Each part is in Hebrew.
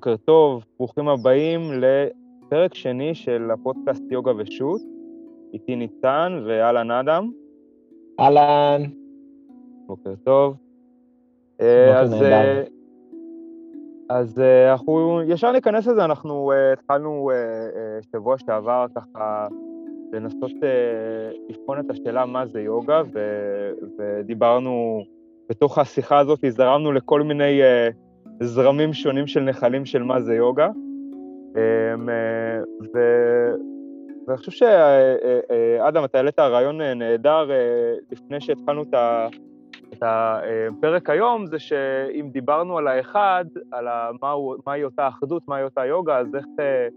בוקר טוב, ברוכים הבאים לפרק שני של הפודקאסט יוגה ושות'. איתי ניצן ואהלן אדם. אהלן. בוקר טוב. בוקר אז, נהדר. אה, אז אה, אנחנו ישר ניכנס לזה, אנחנו התחלנו שבוע שעבר ככה לנסות לבחון את השאלה מה זה יוגה, ו, ודיברנו, בתוך השיחה הזאת הזדרמנו לכל מיני uh, זרמים שונים של נחלים של מה זה יוגה. Um, uh, ו... ואני חושב שאדם, אתה העלית רעיון נהדר לפני שהתחלנו את ה... את הפרק היום זה שאם דיברנו על האחד, על מהו, מהי אותה אחדות, מהי אותה יוגה, אז איך, אה,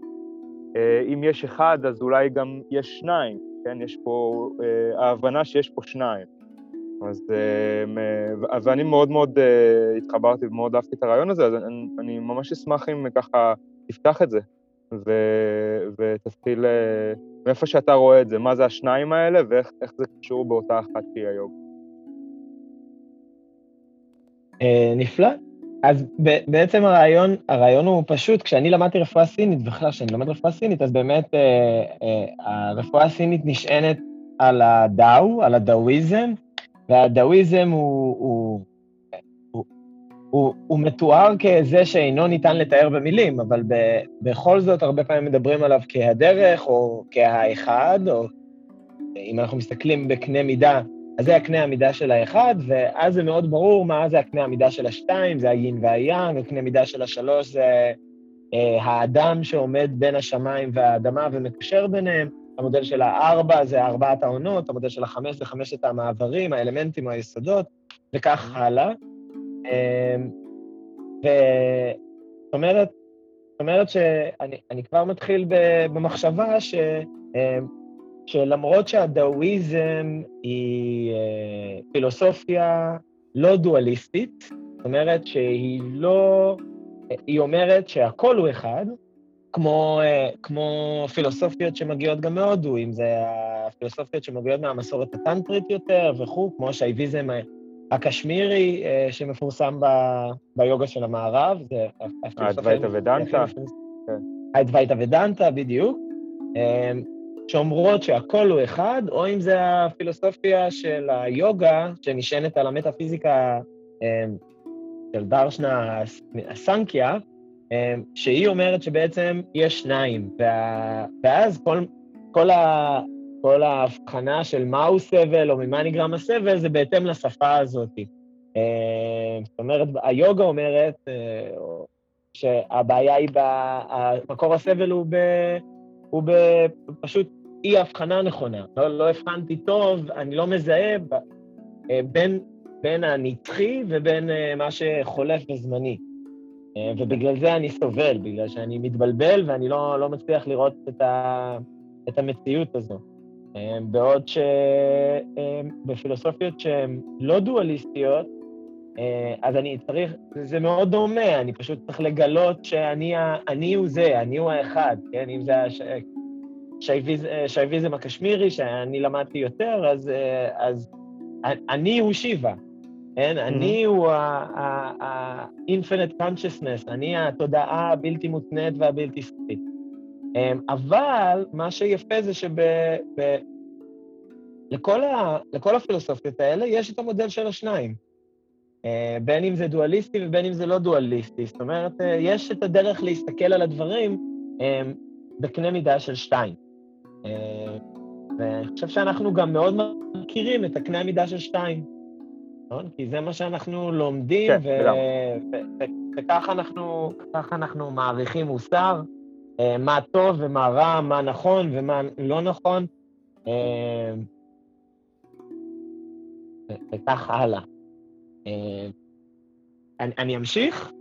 אה, אם יש אחד, אז אולי גם יש שניים, כן? יש פה, אה, ההבנה שיש פה שניים. אז, ואני מאוד מאוד התחברתי ומאוד אהבתי את הרעיון הזה, אז אני, אני ממש אשמח אם ככה תפתח את זה ו, ותתחיל מאיפה שאתה רואה את זה, מה זה השניים האלה ואיך זה קשור באותה אחת שהיא היוגה. אה, נפלא. אז בעצם הרעיון, הרעיון הוא פשוט, כשאני למדתי רפואה סינית, בכלל כשאני לומד רפואה סינית, אז באמת אה, אה, הרפואה הסינית נשענת על הדאו, על הדאואיזם, והדאואיזם הוא, הוא, הוא, הוא, הוא מתואר כזה שאינו ניתן לתאר במילים, אבל ב, בכל זאת הרבה פעמים מדברים עליו כהדרך, או כהאחד, או אם אנחנו מסתכלים בקנה מידה, אז זה הקנה המידה של האחד, ואז זה מאוד ברור מה זה הקנה המידה של השתיים, זה היין והיאן, הקנה המידה של השלוש זה אה, האדם שעומד בין השמיים והאדמה ומקשר ביניהם, המודל של הארבע זה ארבעת העונות, המודל של החמש זה חמשת המעברים, האלמנטים, היסודות, וכך הלאה. אה, וזאת אומרת, זאת אומרת שאני כבר מתחיל במחשבה ש... אה, שלמרות שהדאואיזם היא אה, פילוסופיה לא דואליסטית, זאת אומרת שהיא לא... היא אומרת שהכל הוא אחד, כמו, אה, כמו פילוסופיות שמגיעות גם מהודו, אם זה הפילוסופיות שמגיעות מהמסורת הטנטרית יותר וכו', כמו שהאיביזם הקשמירי אה, שמפורסם ב, ביוגה של המערב, זה. האדווייתא ודנטה. האדווייתא ודנטה, בדיוק. שאומרות שהכל הוא אחד, או אם זה הפילוסופיה של היוגה, שנשענת על המטאפיזיקה אמ, של דרשנה הסנקיה, אמ, שהיא אומרת שבעצם יש שניים, ואז כל, כל, ה, כל ההבחנה של מהו סבל או ממה נגרם הסבל זה בהתאם לשפה הזאת. אמ, זאת אומרת, היוגה אומרת אה, שהבעיה היא, מקור הסבל הוא ב... הוא פשוט אי הבחנה נכונה. לא, לא הבחנתי טוב, אני לא מזהה ב, אה, בין, בין הנצחי ובין אה, מה שחולף בזמני. אה, ובגלל זה אני סובל, בגלל שאני מתבלבל ואני לא, לא מצליח לראות את, ה, את המציאות הזו. בעוד שבפילוסופיות שהן לא דואליסטיות, אז אני צריך, זה מאוד דומה, אני פשוט צריך לגלות שאני הוא זה, אני הוא האחד, כן? אם זה שייביזם הקשמירי, שאני למדתי יותר, אז, אז אני הוא שיבה, כן? אני הוא ה-infinite consciousness, אני התודעה הבלתי מותנית והבלתי סופית. אבל מה שיפה זה שב... ב, לכל, ה, לכל הפילוסופיות האלה יש את המודל של השניים. אה, בין אם זה דואליסטי ובין אם זה לא דואליסטי. זאת אומרת, אה, יש את הדרך להסתכל על הדברים אה, בקנה מידה של שתיים. ואני חושב שאנחנו גם מאוד מכירים את הקנה המידה של שתיים, נכון? כי זה מה שאנחנו לומדים, כן, וככה אנחנו, אנחנו מעריכים מוסר, מה טוב ומה רע, מה נכון ומה לא נכון, וכך הלאה. אה, אני, אני אמשיך?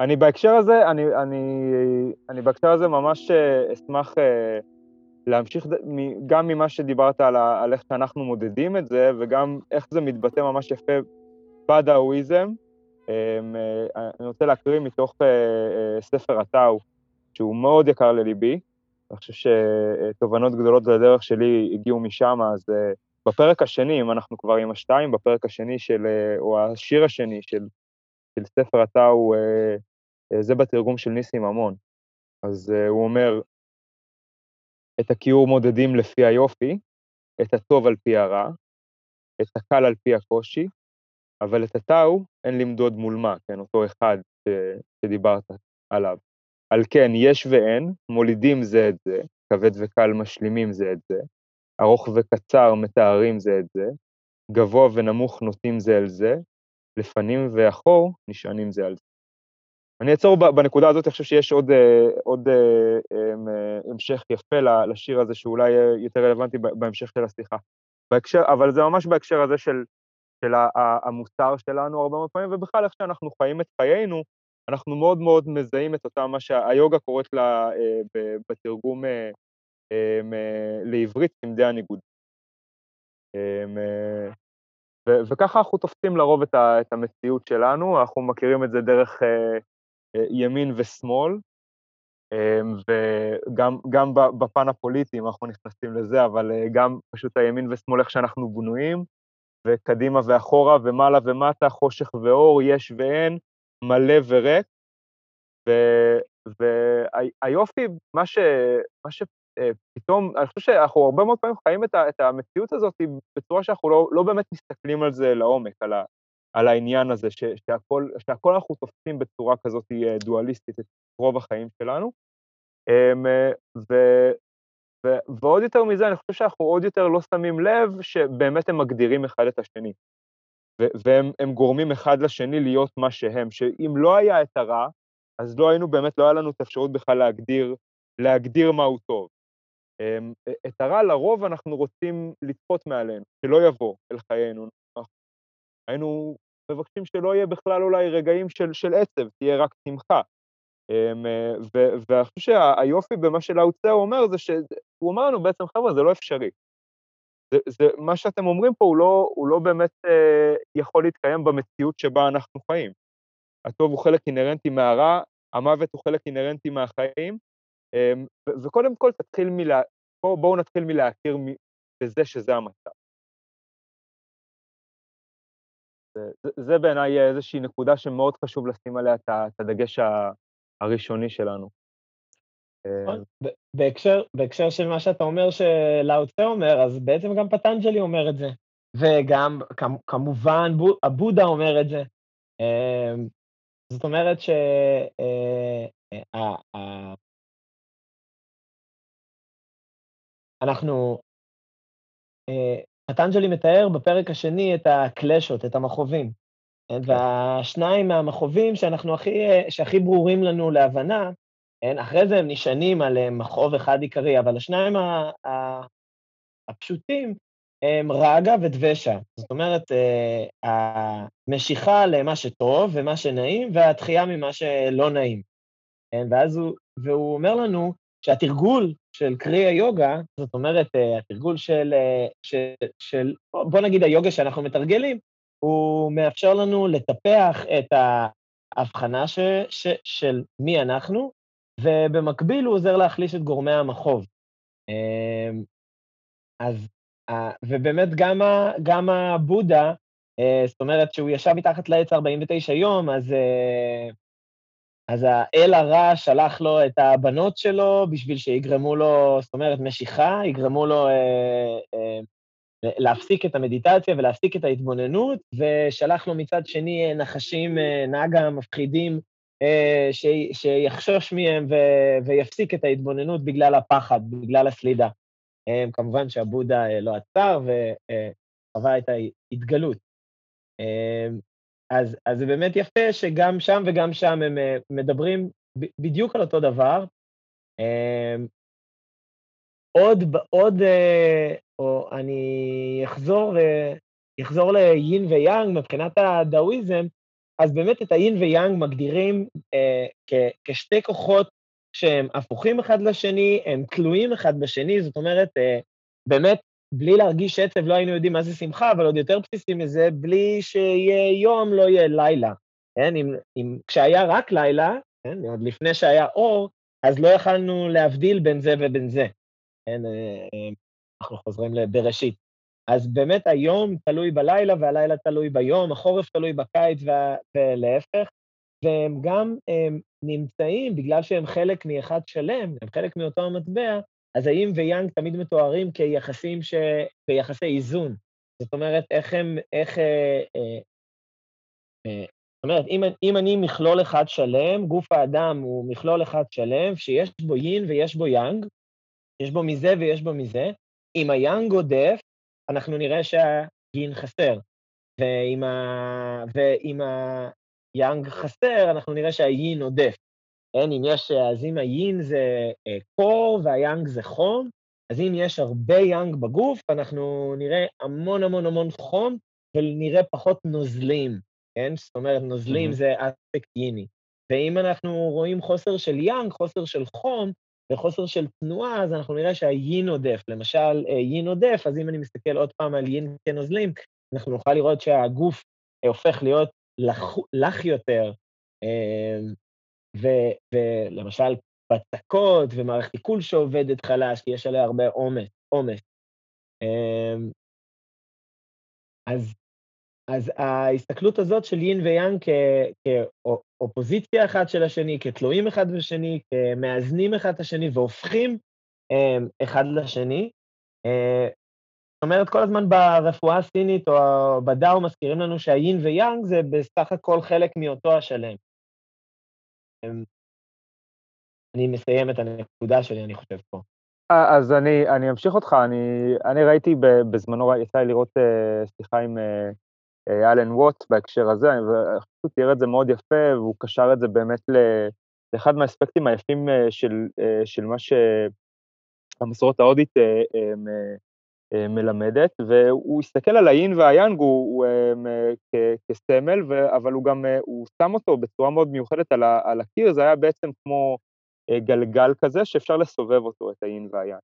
אני בהקשר הזה, אני, אני, אני בהקשר הזה ממש אה, אשמח אה, להמשיך גם ממה שדיברת על, על איך שאנחנו מודדים את זה, וגם איך זה מתבטא ממש יפה בדאואיזם. אני רוצה להקריא מתוך ספר הטאו, שהוא מאוד יקר לליבי. אני חושב שתובנות גדולות לדרך שלי הגיעו משם, אז בפרק השני, אם אנחנו כבר עם השתיים, בפרק השני של, אה, או השיר השני של, של ספר הטאו, אה, זה בתרגום של ניסים ממון. אז הוא אומר, את הכיעור מודדים לפי היופי, את הטוב על פי הרע, את הקל על פי הקושי, אבל את הטאו אין למדוד מול מה, כן, אותו אחד ש... שדיברת עליו. על כן, יש ואין, מולידים זה את זה, כבד וקל משלימים זה את זה, ארוך וקצר מתארים זה את זה, גבוה ונמוך נוטים זה אל זה, לפנים ואחור נשענים זה על זה. אני אעצור בנקודה הזאת, אני חושב שיש עוד, אה, עוד אה, אה, המשך יפה לשיר הזה, שאולי יהיה יותר רלוונטי בהמשך של השיחה. בהקשר, אבל זה ממש בהקשר הזה של, של המוסר שלנו הרבה מאוד פעמים, ובכלל איך שאנחנו חיים את חיינו, אנחנו מאוד מאוד מזהים את אותה, מה שהיוגה קוראת לה בתרגום לעברית, צמדי הניגוד. וככה אנחנו תופסים לרוב את המציאות שלנו, אנחנו מכירים את זה דרך ימין ושמאל, אמ, וגם בפן הפוליטי, אם אנחנו נכנסים לזה, אבל אה, גם פשוט הימין ושמאל, איך שאנחנו בנויים, וקדימה ואחורה, ומעלה ומטה, חושך ואור, יש ואין, מלא וריק. והיופי, מה, ש, מה שפתאום, אה, אני חושב שאנחנו הרבה מאוד פעמים חיים את, את המציאות הזאת בצורה שאנחנו לא, לא באמת מסתכלים על זה לעומק, על, ה, על העניין הזה, ש, שהכל, שהכל אנחנו תופסים בצורה כזאת אה, דואליסטית את רוב החיים שלנו. אמ, ו, ו, ועוד יותר מזה, אני חושב שאנחנו עוד יותר לא שמים לב שבאמת הם מגדירים אחד את השני. והם גורמים אחד לשני להיות מה שהם, שאם לא היה את הרע, אז לא היינו באמת, לא היה לנו את האפשרות בכלל להגדיר, להגדיר מהו טוב. אמ, את הרע לרוב אנחנו רוצים לצפות מעלינו, שלא יבוא אל חיינו. היינו מבקשים שלא יהיה בכלל אולי רגעים של, של עצב, תהיה רק שמחה. אמ, ואני חושב שהיופי במה שלאו צאו אומר זה שהוא אומר לנו בעצם, חבר'ה, זה לא אפשרי. זה, זה, מה שאתם אומרים פה הוא לא, הוא לא באמת אה, יכול להתקיים במציאות שבה אנחנו חיים. הטוב הוא חלק אינהרנטי מהרע, המוות הוא חלק אינהרנטי מהחיים, אה, וקודם כל תתחיל מלה... בואו בוא נתחיל מלהכיר בזה שזה המצב. זה, זה בעיניי איזושהי נקודה שמאוד חשוב לשים עליה את הדגש הראשוני שלנו. נכון. אה, בהקשר, בהקשר של מה שאתה אומר שלאוצה אומר, אז בעצם גם פטנג'לי אומר את זה, וגם כמובן הבודה אומר את זה. אה, זאת אומרת ש... אה, אנחנו פטנג'לי מתאר בפרק השני את הקלשות, את המכאובים. כן. והשניים מהמכאובים שאנחנו הכי, שהכי ברורים לנו להבנה, כן, אחרי זה הם נשענים על אה, מכאוב אחד עיקרי, אבל השניים הפשוטים הם רגה ודבשה. זאת אומרת, אה, המשיכה למה שטוב ומה שנעים, והתחייה ממה שלא נעים. כן, ואז הוא, והוא אומר לנו שהתרגול של קרי היוגה, זאת אומרת, אה, התרגול של, אה, של, של, בוא נגיד היוגה שאנחנו מתרגלים, הוא מאפשר לנו לטפח את ההבחנה ש, ש, של מי אנחנו, ובמקביל הוא עוזר להחליש את גורמי המחוב. אמ, אז, ובאמת גם, גם הבודה, אה, זאת אומרת שהוא ישב מתחת לעץ 49 יום, אז אז האל הרע שלח לו את הבנות שלו בשביל שיגרמו לו, זאת אומרת, משיכה, יגרמו לו אה, אה, להפסיק את המדיטציה ולהפסיק את ההתבוננות, ושלח לו מצד שני אה, נחשים, אה, נגה מפחידים, אה, ש, שיחשוש מהם ו, ויפסיק את ההתבוננות בגלל הפחד, בגלל הסלידה. אה, כמובן שהבודה אה, לא עצר וחווה אה, את ההתגלות. אה, אז, אז זה באמת יפה שגם שם וגם שם הם אה, מדברים בדיוק על אותו דבר. אמ, עוד, עוד, אה, או אני אחזור, אחזור ליין ויאנג מבחינת הדאואיזם, אז באמת את היין ויאנג מגדירים אה, כ, כשתי כוחות שהם הפוכים אחד לשני, הם תלויים אחד בשני, זאת אומרת, אה, באמת בלי להרגיש עצב לא היינו יודעים מה זה שמחה, אבל עוד יותר בסיסי מזה, בלי שיהיה יום לא יהיה לילה. כן? אם, אם, כשהיה רק לילה, כן? עוד לפני שהיה אור, אז לא יכלנו להבדיל בין זה ובין זה. כן? אה, אה, אנחנו חוזרים לבראשית. אז באמת היום תלוי בלילה והלילה תלוי ביום, החורף תלוי בקיץ ולהפך, והם גם הם נמצאים, בגלל שהם חלק מאחד שלם, הם חלק מאותו המטבע, אז האם ויאנג תמיד מתוארים כיחסים ש... כיחסי איזון. זאת אומרת, איך הם, איך... אה, אה, אה, זאת אומרת, אם, אם אני מכלול אחד שלם, גוף האדם הוא מכלול אחד שלם, שיש בו יין ויש בו יאנג, יש בו מזה ויש בו מזה, אם היאנג עודף, אנחנו נראה שהיין חסר. ואם, היאנג חסר, אנחנו נראה שהיין עודף. כן, אם יש, אז אם היין זה אה, קור והיאנג זה חום, אז אם יש הרבה יאנג בגוף, אנחנו נראה המון המון המון חום ונראה פחות נוזלים, כן? זאת אומרת, נוזלים mm-hmm. זה אספקט ייני. ואם אנחנו רואים חוסר של יאנג, חוסר של חום וחוסר של תנועה, אז אנחנו נראה שהיין עודף. למשל, אה, יין עודף, אז אם אני מסתכל עוד פעם על יין כנוזלים, אנחנו נוכל לראות שהגוף אה, הופך להיות לח, לח יותר, ולמשל בצקות ומערכת עיכול שעובדת חלש, כי יש עליה הרבה עומס. אמ, אז, אז ההסתכלות הזאת של יין ויאנג כאופוזיציה אחת של השני, כתלויים אחד בשני, כמאזנים אחד את השני והופכים אמ, אחד לשני. אה, זאת אומרת, כל הזמן ברפואה הסינית או בדאו מזכירים לנו שהיין ויאנג זה בסך הכל חלק מאותו השלם. אמ, אני מסיים את הנקודה שלי, אני חושב פה. אה, אז אני, אני אמשיך אותך, אני, אני ראיתי בזמנו, יצא לי לראות uh, שיחה עם uh, אלן ווט בהקשר הזה, ופשוט תיאר את זה מאוד יפה, והוא קשר את זה באמת לאחד מהאספקטים היפים של, של מה שהמסורת ההודית אה, מלמדת, והוא הסתכל על האין והיאנג אה, כסמל, אבל הוא גם, אה, הוא שם אותו בצורה מאוד מיוחדת על, על הקיר, זה היה בעצם כמו גלגל כזה שאפשר לסובב אותו, את האין והיאנג.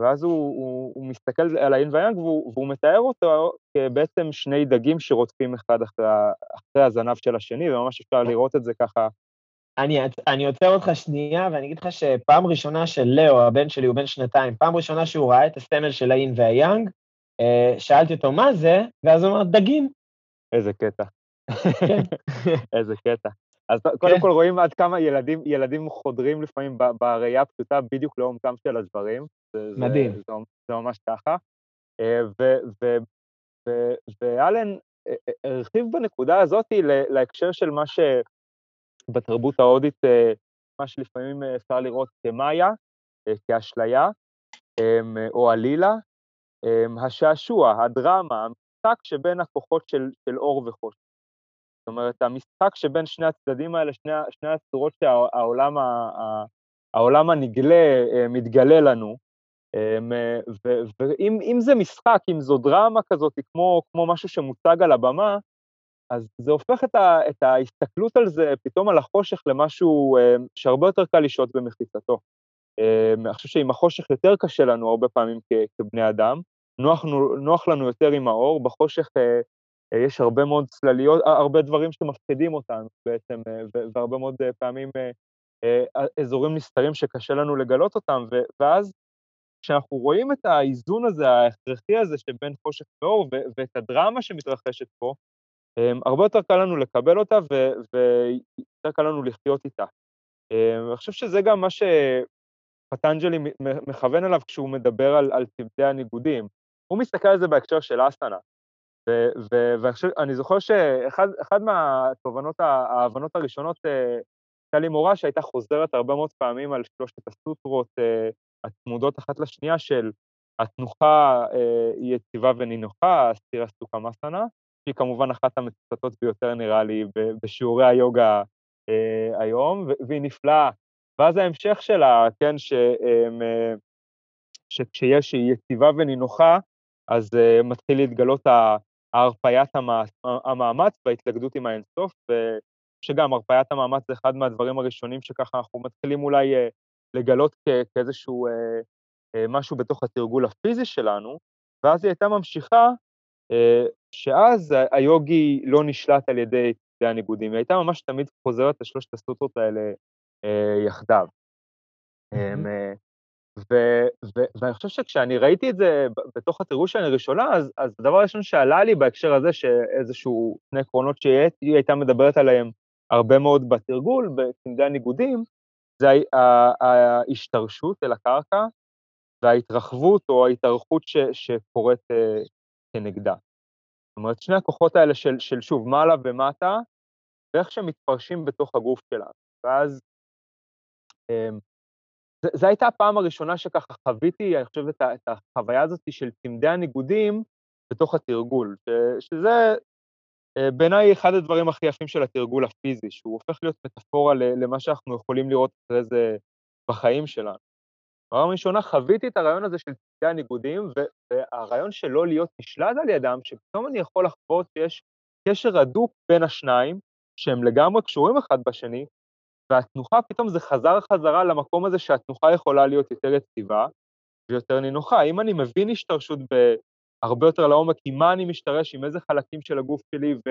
ואז הוא, הוא, הוא מסתכל על האין והיאנג והוא, והוא מתאר אותו כבעצם שני דגים שרודפים אחד אחרי, אחרי הזנב של השני, וממש אפשר לראות את זה ככה אני, אני עוצר אותך שנייה, ואני אגיד לך שפעם ראשונה של לאו, הבן שלי, הוא בן שנתיים, פעם ראשונה שהוא ראה את הסמל של האין והיאנג, אה, שאלתי אותו מה זה, ואז הוא אמר, דגים. איזה קטע. כן. איזה קטע. אז קודם כן. כל רואים עד כמה ילדים, ילדים חודרים לפעמים בראייה הפשוטה בדיוק לעומקם של הדברים. מדהים. זה, זה, זה ממש ככה. אה, ואלן אה, הרחיב בנקודה הזאת להקשר של מה ש... בתרבות ההודית, אה, מה שלפעמים אה, אפשר לראות כמאיה, אה, כאשליה, אמ, או עלילה, אמ, השעשוע, הדרמה, המשחק שבין הכוחות של, של אור וחושך. זאת אומרת, המשחק שבין שני הצדדים האלה, שני, שני הצורות שהעולם העולם הנגלה מתגלה לנו, אמ, ואם זה משחק, אם זו דרמה כזאת, כמו, כמו משהו שמוצג על הבמה, אז זה הופך את, ה, את ההסתכלות על זה, פתאום על החושך, למשהו אה, שהרבה יותר קל לשהות במחיצתו. אה, אני חושב שעם החושך יותר קשה לנו הרבה פעמים כ, כבני אדם, נוח, נוח לנו יותר עם האור, בחושך אה, יש הרבה מאוד צלליות, הרבה דברים שמפחידים אותנו בעצם, והרבה מאוד פעמים אזורים נסתרים שקשה לנו לגלות אותם, ואז כשאנחנו רואים את האיזון הזה, ההכרחי הזה שבין חושך ואור, ואת הדרמה שמתרחשת פה, הרבה יותר קל לנו לקבל אותה ויותר קל לנו לחיות איתה. אמ, אני חושב שזה גם מה שפטנג'לי מכוון אליו כשהוא מדבר על, על צוותי הניגודים. הוא מסתכל על זה בהקשר של אסנה. ואני זוכר שאחד מהתובנות, ההבנות הראשונות, אה, הייתה לי מורה שהייתה חוזרת הרבה מאוד פעמים על שלושת הסוטרות אה, הצמודות אחת לשנייה של התנוחה אה, יציבה ונינוחה, הסתירה סוכה מסנה, שהיא כמובן אחת המצוטטות ביותר, נראה לי, בשיעורי היוגה אה, היום, והיא נפלאה. ואז ההמשך שלה, כן, ש, אה, שכשיש יציבה ונינוחה, אז אה, מתחיל להתגלות הרפיית המאמץ וההתלכדות עם האינסוף, ושגם הרפיית המאמץ זה אחד מהדברים הראשונים שככה אנחנו מתחילים אולי לגלות כאיזשהו משהו בתוך התרגול הפיזי שלנו, ואז היא הייתה ממשיכה שאז היוגי לא נשלט על ידי צדדי הניגודים, היא הייתה ממש תמיד חוזרת לשלושת הסוטרות האלה אה, יחדיו. אמ, אה, ואני חושב שכשאני ראיתי את זה בתוך התרגול שלי הראשונה, אז, אז הדבר הראשון שעלה לי בהקשר הזה, שאיזשהו שני עקרונות שהיא הייתה מדברת עליהם הרבה מאוד בתרגול, בצמדי הניגודים, זה ההשתרשות אל הקרקע וההתרחבות או ההתארכות שקורית כנגדה. זאת אומרת, שני הכוחות האלה של, של שוב, מעלה ומטה, ואיך שהם מתפרשים בתוך הגוף שלנו. ואז um, זו הייתה הפעם הראשונה שככה חוויתי, אני חושב, את, את החוויה הזאת של צמדי הניגודים בתוך התרגול, ש, שזה uh, בעיניי אחד הדברים הכי יפים של התרגול הפיזי, שהוא הופך להיות מטאפורה למה שאנחנו יכולים לראות אחרי זה בחיים שלנו. פעם ראשונה חוויתי את הרעיון הזה של צמדי הניגודים, והרעיון של לא להיות נשלט על ידם, שפתאום אני יכול לחוות שיש קשר הדוק בין השניים, שהם לגמרי קשורים אחד בשני, והתנוחה פתאום זה חזר חזרה למקום הזה שהתנוחה יכולה להיות יותר יציבה ויותר נינוחה. אם אני מבין השתרשות הרבה יותר לעומק, עם מה אני משתרש, עם איזה חלקים של הגוף שלי, ו,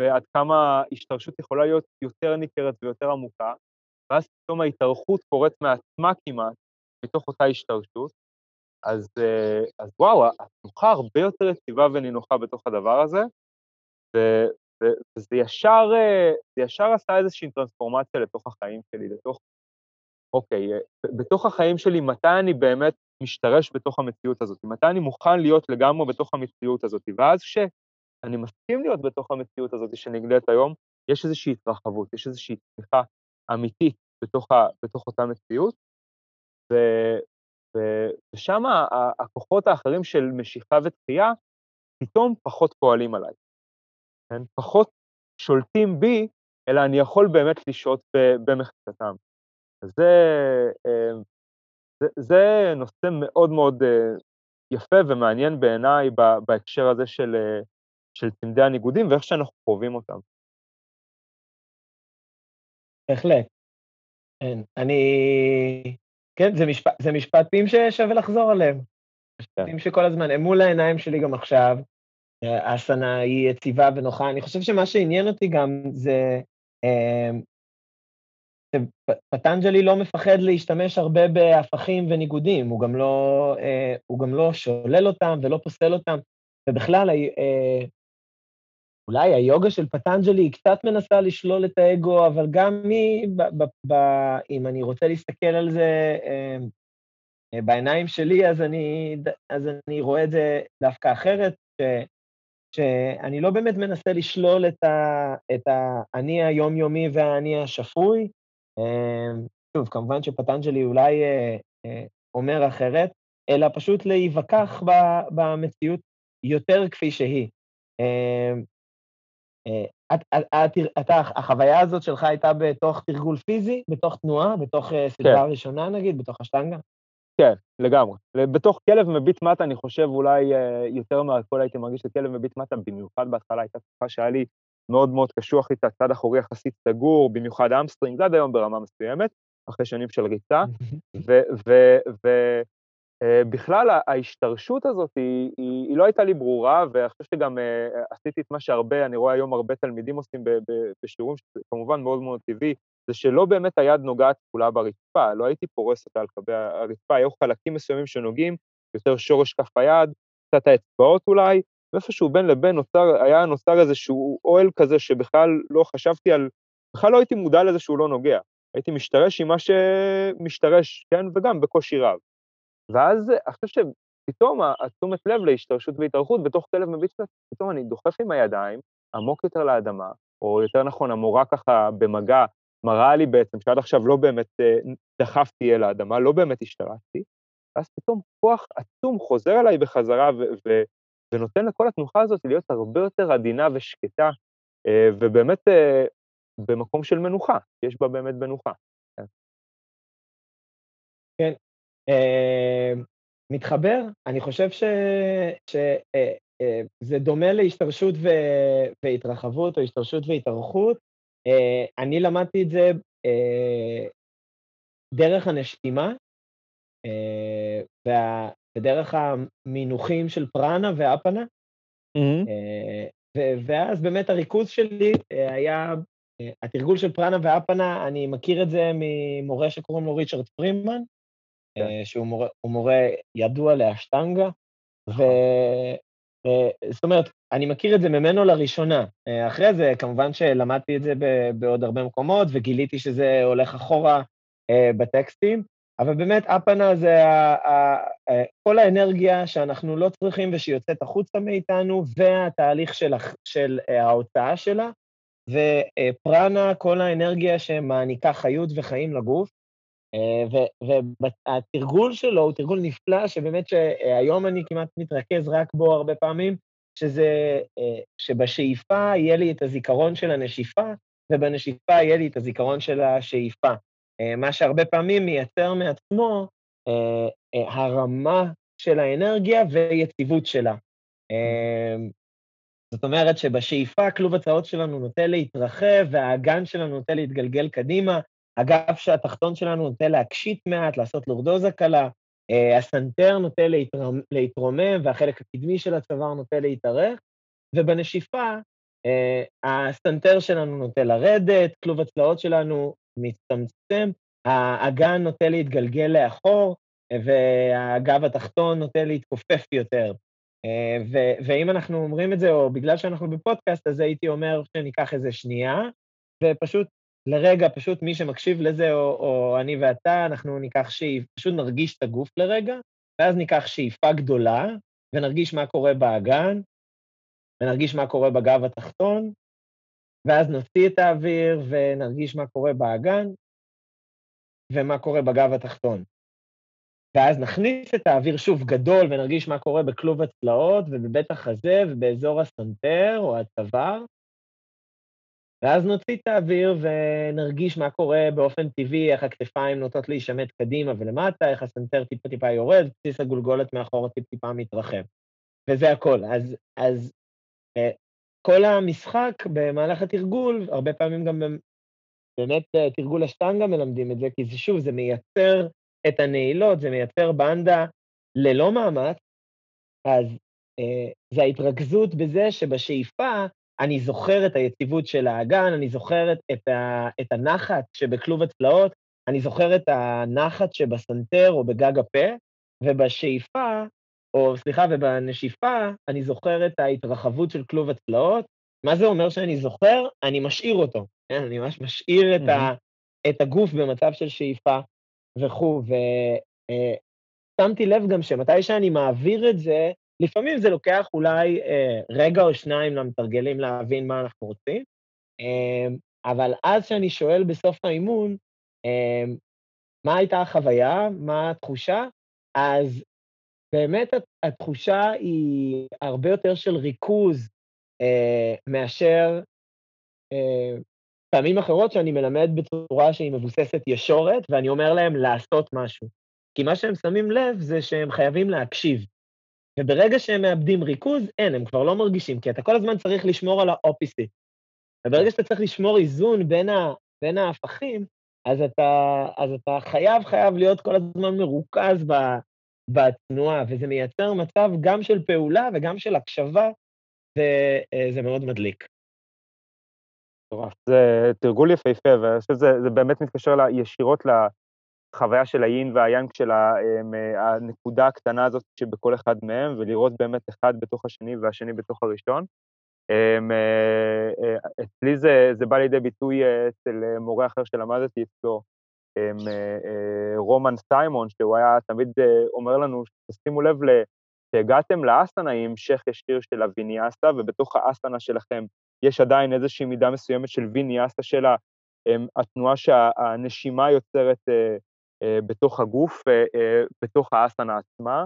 ועד כמה השתרשות יכולה להיות יותר ניכרת ויותר עמוקה, ואז פתאום ההתארכות קורית מעצמה כמעט, מתוך אותה השתרשות, אז, אה, אז וואו, התנוחה הרבה יותר יציבה ונינוחה בתוך הדבר הזה, ו, ו, וזה ישר, אה, ישר עשה איזושהי טרנספורמציה לתוך החיים שלי, לתוך, אוקיי, אה, בתוך החיים שלי, מתי אני באמת משתרש בתוך המציאות הזאת, מתי אני מוכן להיות לגמרי בתוך המציאות הזאת, ואז כשאני מסכים להיות בתוך המציאות הזאת שנגלית היום, יש איזושהי התרחבות, יש איזושהי תמיכה אמיתית בתוך, ה, בתוך אותה מציאות, ושם הכוחות האחרים של משיכה ותחייה פתאום פחות פועלים עליי, כן? פחות שולטים בי, אלא אני יכול באמת לשהות במחיצתם. זה, אה, זה, זה נושא מאוד מאוד אה, יפה ומעניין בעיניי בהקשר הזה של, אה, של צמדי הניגודים ואיך שאנחנו חווים אותם. בהחלט. כן, אני... כן, זה, משפ... זה משפטים ששווה לחזור עליהם. משפטים כן. שכל הזמן, הם מול העיניים שלי גם עכשיו. האסנה היא יציבה ונוחה. אני חושב שמה שעניין אותי גם זה פטנג'לי לא מפחד להשתמש הרבה בהפכים וניגודים, הוא גם לא, אה, הוא גם לא שולל אותם ולא פוסל אותם, ובכלל, אה, אולי היוגה של פטנג'לי היא קצת מנסה לשלול את האגו, אבל גם היא, ב, ב, ב, אם אני רוצה להסתכל על זה אה, בעיניים שלי, אז אני, אז אני רואה את זה דווקא אחרת, ש, שאני לא באמת מנסה לשלול את, ה, את האני היומיומי והאני השפוי, אמ, שוב, כמובן שפטנג'לי אולי אה, אה, אומר אחרת, אלא פשוט להיווכח במציאות יותר כפי שהיא. אה, אתה, החוויה הזאת שלך הייתה בתוך תרגול פיזי, בתוך תנועה, בתוך סדרה כן. ראשונה נגיד, בתוך אשטנגה? כן, לגמרי. בתוך כלב מביט מטה, אני חושב אולי יותר מהכל הייתי מרגיש את כלב מביט מטה, במיוחד בהתחלה הייתה תקופה שהיה לי מאוד מאוד קשוח איתה, צד אחורי יחסית סגור, במיוחד hamstring, זה עד היום ברמה מסוימת, אחרי שנים של ריצה, אה, ההשתרשות הזאת היא, היא, היא לא הייתה לי ברורה, ואני חושב שגם uh, עשיתי את מה שהרבה, אני רואה היום הרבה תלמידים עושים בשיעורים, שזה כמובן מאוד מאוד טבעי, זה שלא באמת היד נוגעת כולה ברצפה, לא הייתי פורס אותה על קווי הרצפה, היו חלקים מסוימים שנוגעים, יותר שורש כף היד, קצת האצבעות אולי, ואיפשהו בין לבין נוצר, היה נוצר איזשהו אוהל כזה שבכלל לא חשבתי על, בכלל לא הייתי מודע לזה שהוא לא נוגע. הייתי משתרש עם מה שמשתרש, כן, וגם בקושי רב. ואז חושב שפתאום התשומת לב להשתרשות והתארכות בתוך כלב מביט פתאום אני דוחף עם הידיים עמוק יותר לאדמה, או יותר נכון, המורה ככה במגע מראה לי בעצם שעד עכשיו לא באמת אה, דחפתי אל האדמה, לא באמת השתרשתי, ואז פתאום כוח עצום חוזר אליי בחזרה ו- ונותן לכל התנוחה הזאת להיות הרבה יותר עדינה ושקטה, אה, ובאמת אה, במקום של מנוחה, יש בה באמת מנוחה. כן. אה, מתחבר, אני חושב שזה דומה להשתרשות והתרחבות, או השתרשות והתארכות. אני למדתי את זה דרך הנשימה, ודרך המינוחים של פראנה ואפנה. Mm-hmm. ואז באמת הריכוז שלי אה, היה, אה, התרגול של פראנה ואפנה, אני מכיר את זה ממורה שקוראים לו ריצ'רד פרימן, כן. שהוא מורה, מורה ידוע לאשטנגה, ו, זאת אומרת, אני מכיר את זה ממנו לראשונה. אחרי זה, כמובן שלמדתי את זה בעוד הרבה מקומות, וגיליתי שזה הולך אחורה בטקסטים, אבל באמת, אפנה זה כל האנרגיה שאנחנו לא צריכים ושיוצאת החוצה מאיתנו, והתהליך של, של ההוצאה שלה, ופרנה, כל האנרגיה שמעניקה חיות וחיים לגוף. והתרגול שלו הוא תרגול נפלא, שבאמת שהיום אני כמעט מתרכז רק בו הרבה פעמים, שזה שבשאיפה יהיה לי את הזיכרון של הנשיפה, ובנשיפה יהיה לי את הזיכרון של השאיפה. מה שהרבה פעמים מייצר מעצמו הרמה של האנרגיה ויציבות שלה. זאת אומרת שבשאיפה כלוב הצעות שלנו נוטה להתרחב, והאגן שלנו נוטה להתגלגל קדימה, הגב שהתחתון שלנו נוטה להקשיט מעט, לעשות לורדוזה קלה, הסנטר נוטה להתרומם, והחלק הקדמי של הצוואר נוטה להתארך, ובנשיפה הסנטר שלנו נוטה לרדת, כלוב הצלעות שלנו מצטמצם, האגן נוטה להתגלגל לאחור, והגב התחתון נוטה להתכופף יותר. ו- ואם אנחנו אומרים את זה, או בגלל שאנחנו בפודקאסט, אז הייתי אומר שניקח איזה שנייה, ופשוט לרגע, פשוט מי שמקשיב לזה, או, או אני ואתה, אנחנו ניקח שאיפה, פשוט נרגיש את הגוף לרגע, ואז ניקח שאיפה גדולה, ונרגיש מה קורה באגן, ונרגיש מה קורה בגב התחתון, ואז נוציא את האוויר ונרגיש מה קורה באגן, ומה קורה בגב התחתון. ואז נכניס את האוויר שוב גדול ונרגיש מה קורה בכלוב הצלעות ובבית החזה ובאזור הסנטר או הצוואר, ואז נוציא את האוויר ונרגיש מה קורה באופן טבעי, איך הכתפיים נוטות להישמט קדימה ולמטה, איך הסנטר טיפה-טיפה יורד, בסיס הגולגולת מאחורה טיפה-טיפה מתרחב. וזה הכל. אז, אז אה, כל המשחק במהלך התרגול, הרבה פעמים גם באמת אה, תרגול השטנגה מלמדים את זה, כי זה שוב, זה מייצר את הנעילות, זה מייצר בנדה ללא מאמץ, אז אה, זה ההתרכזות בזה שבשאיפה אני זוכר את היציבות של האגן, אני זוכר את, ה, את הנחת שבכלוב הצלעות, אני זוכר את הנחת שבסנטר או בגג הפה, ובשאיפה, או סליחה, ובנשיפה, אני זוכר את ההתרחבות של כלוב הצלעות. מה זה אומר שאני זוכר? אני משאיר אותו, כן? אני ממש משאיר את, ה, את הגוף במצב של שאיפה וכו', ושמתי לב גם שמתי שאני מעביר את זה, לפעמים זה לוקח אולי אה, רגע או שניים למתרגלים להבין מה אנחנו רוצים, אה, אבל אז שאני שואל בסוף האימון, אה, מה הייתה החוויה, מה התחושה, אז באמת התחושה היא הרבה יותר של ריכוז אה, מאשר אה, פעמים אחרות שאני מלמד בצורה שהיא מבוססת ישורת, ואני אומר להם לעשות משהו. כי מה שהם שמים לב זה שהם חייבים להקשיב. וברגע שהם מאבדים ריכוז, אין, הם כבר לא מרגישים, כי אתה כל הזמן צריך לשמור על האופיסי. וברגע שאתה צריך לשמור איזון בין, ה, בין ההפכים, אז אתה, אז אתה חייב, חייב להיות כל הזמן מרוכז ב, בתנועה, וזה מייצר מצב גם של פעולה וגם של הקשבה, וזה מאוד מדליק. זה תרגול יפהפה, ואני חושב שזה באמת מתקשר ישירות החוויה של היין והיאנג של הנקודה הקטנה הזאת שבכל אחד מהם, ולראות באמת אחד בתוך השני והשני בתוך הראשון. אמ, אה, אה, אצלי זה, זה בא לידי ביטוי אה, אצל מורה אחר שלמדתי אצלו, אמ, רומן סיימון, שהוא היה תמיד אומר לנו, תשימו לב שהגעתם לאסנה עם המשך ישיר של הוויניאסה, ובתוך האסנה שלכם יש עדיין איזושהי מידה מסוימת של ויניאסה של אמ, התנועה שהנשימה יוצרת אה, בתוך הגוף, אה, אה, בתוך האסנה עצמה,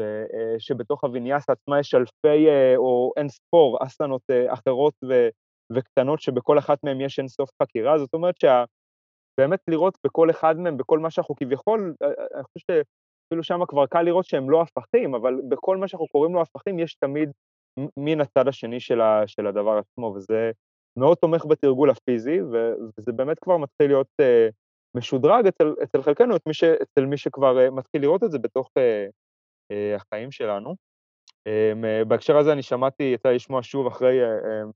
ושבתוך הוויניאסה עצמה יש אלפי או אין ספור אסנות אחרות ו, וקטנות שבכל אחת מהן יש אין סוף חקירה, זאת אומרת שבאמת לראות בכל אחד מהם, בכל מה שאנחנו כביכול, אני חושב שאפילו שם כבר קל לראות שהם לא הפכים, אבל בכל מה שאנחנו קוראים לו הפכים יש תמיד מן הצד השני של, ה, של הדבר עצמו, וזה מאוד תומך בתרגול הפיזי, וזה באמת כבר מתחיל להיות משודרג אצל, אצל חלקנו, מי ש, אצל מי שכבר uh, מתחיל לראות את זה בתוך uh, uh, החיים שלנו. Um, uh, בהקשר הזה אני שמעתי, יצא לשמוע שוב אחרי, uh, um,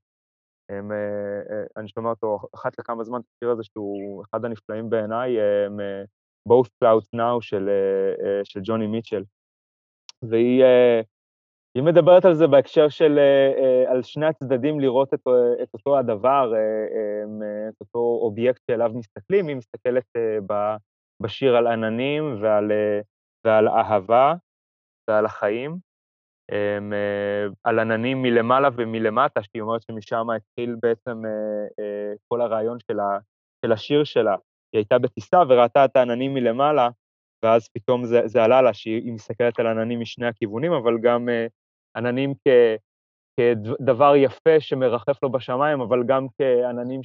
um, uh, אני שומע אותו אחת לכמה זמן, את השיר הזה שהוא אחד הנפלאים בעיניי, um, uh, Both Clouds Now של, uh, uh, של ג'וני מיטשל. והיא uh, היא מדברת על זה בהקשר של על שני הצדדים לראות את, את אותו הדבר, את אותו אובייקט שאליו מסתכלים, היא מסתכלת בשיר על עננים ועל, ועל אהבה ועל החיים, על עננים מלמעלה ומלמטה, שהיא אומרת שמשם התחיל בעצם כל הרעיון של, ה, של השיר שלה. היא הייתה בטיסה וראתה את העננים מלמעלה, ואז פתאום זה, זה עלה לה שהיא מסתכלת על עננים משני הכיוונים, אבל גם uh, עננים כ, כדבר יפה שמרחף לו בשמיים, אבל גם כעננים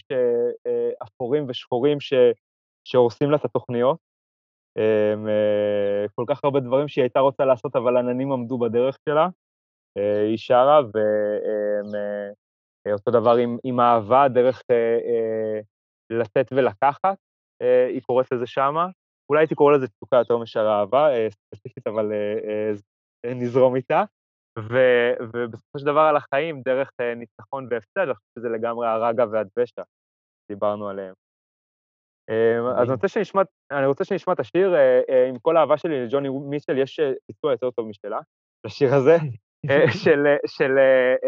אפורים ושחורים ש, שהורסים לה את התוכניות. Uh, כל כך הרבה דברים שהיא הייתה רוצה לעשות, אבל עננים עמדו בדרך שלה. Uh, היא שרה, ואותו דבר עם, עם אהבה, דרך לתת ולקחת, היא קוראת לזה שמה. אולי הייתי קורא לזה תשוקה יותר משאר אהבה, אה, ספציפית, אבל אה, אה, נזרום איתה. ובסופו של דבר על החיים, דרך ניצחון והפסד, אני חושב שזה לגמרי הרגה והדבשה, דיברנו עליהם. אז אני רוצה שנשמע, אני רוצה שנשמע את השיר, עם כל האהבה שלי לג'וני מיטשל, יש ביצוע יותר טוב משלה, לשיר הזה, של, של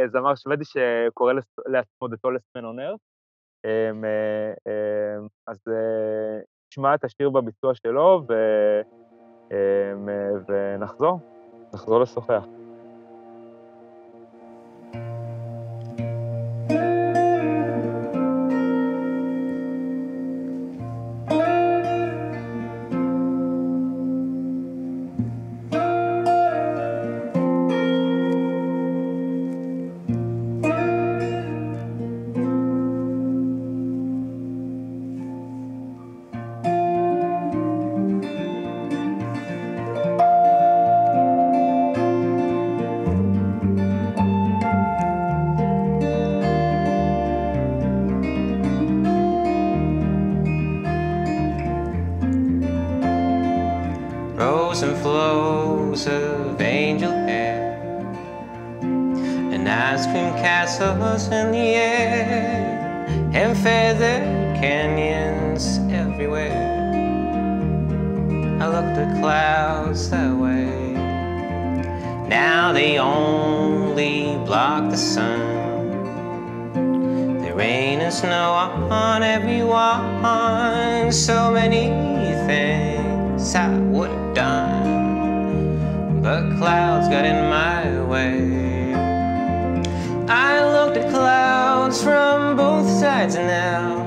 זמר שוודי שקורא לעצמו The Tallest Man on Earth. אז נשמע את השיר בביצוע שלו ו... אמ, ונחזור, נחזור לשוחח. feather canyons everywhere. I looked at clouds that way. Now they only block the sun. The rain and snow on everyone. So many things I would have done, but clouds got in my way. I looked at clouds from both sides now,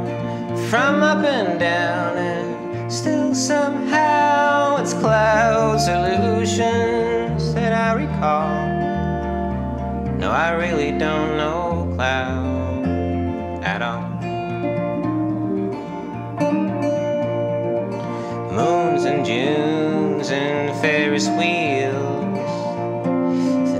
from up and down, and still somehow it's clouds' illusions that I recall. No, I really don't know clouds at all. Moons and Junes and Ferris wheels.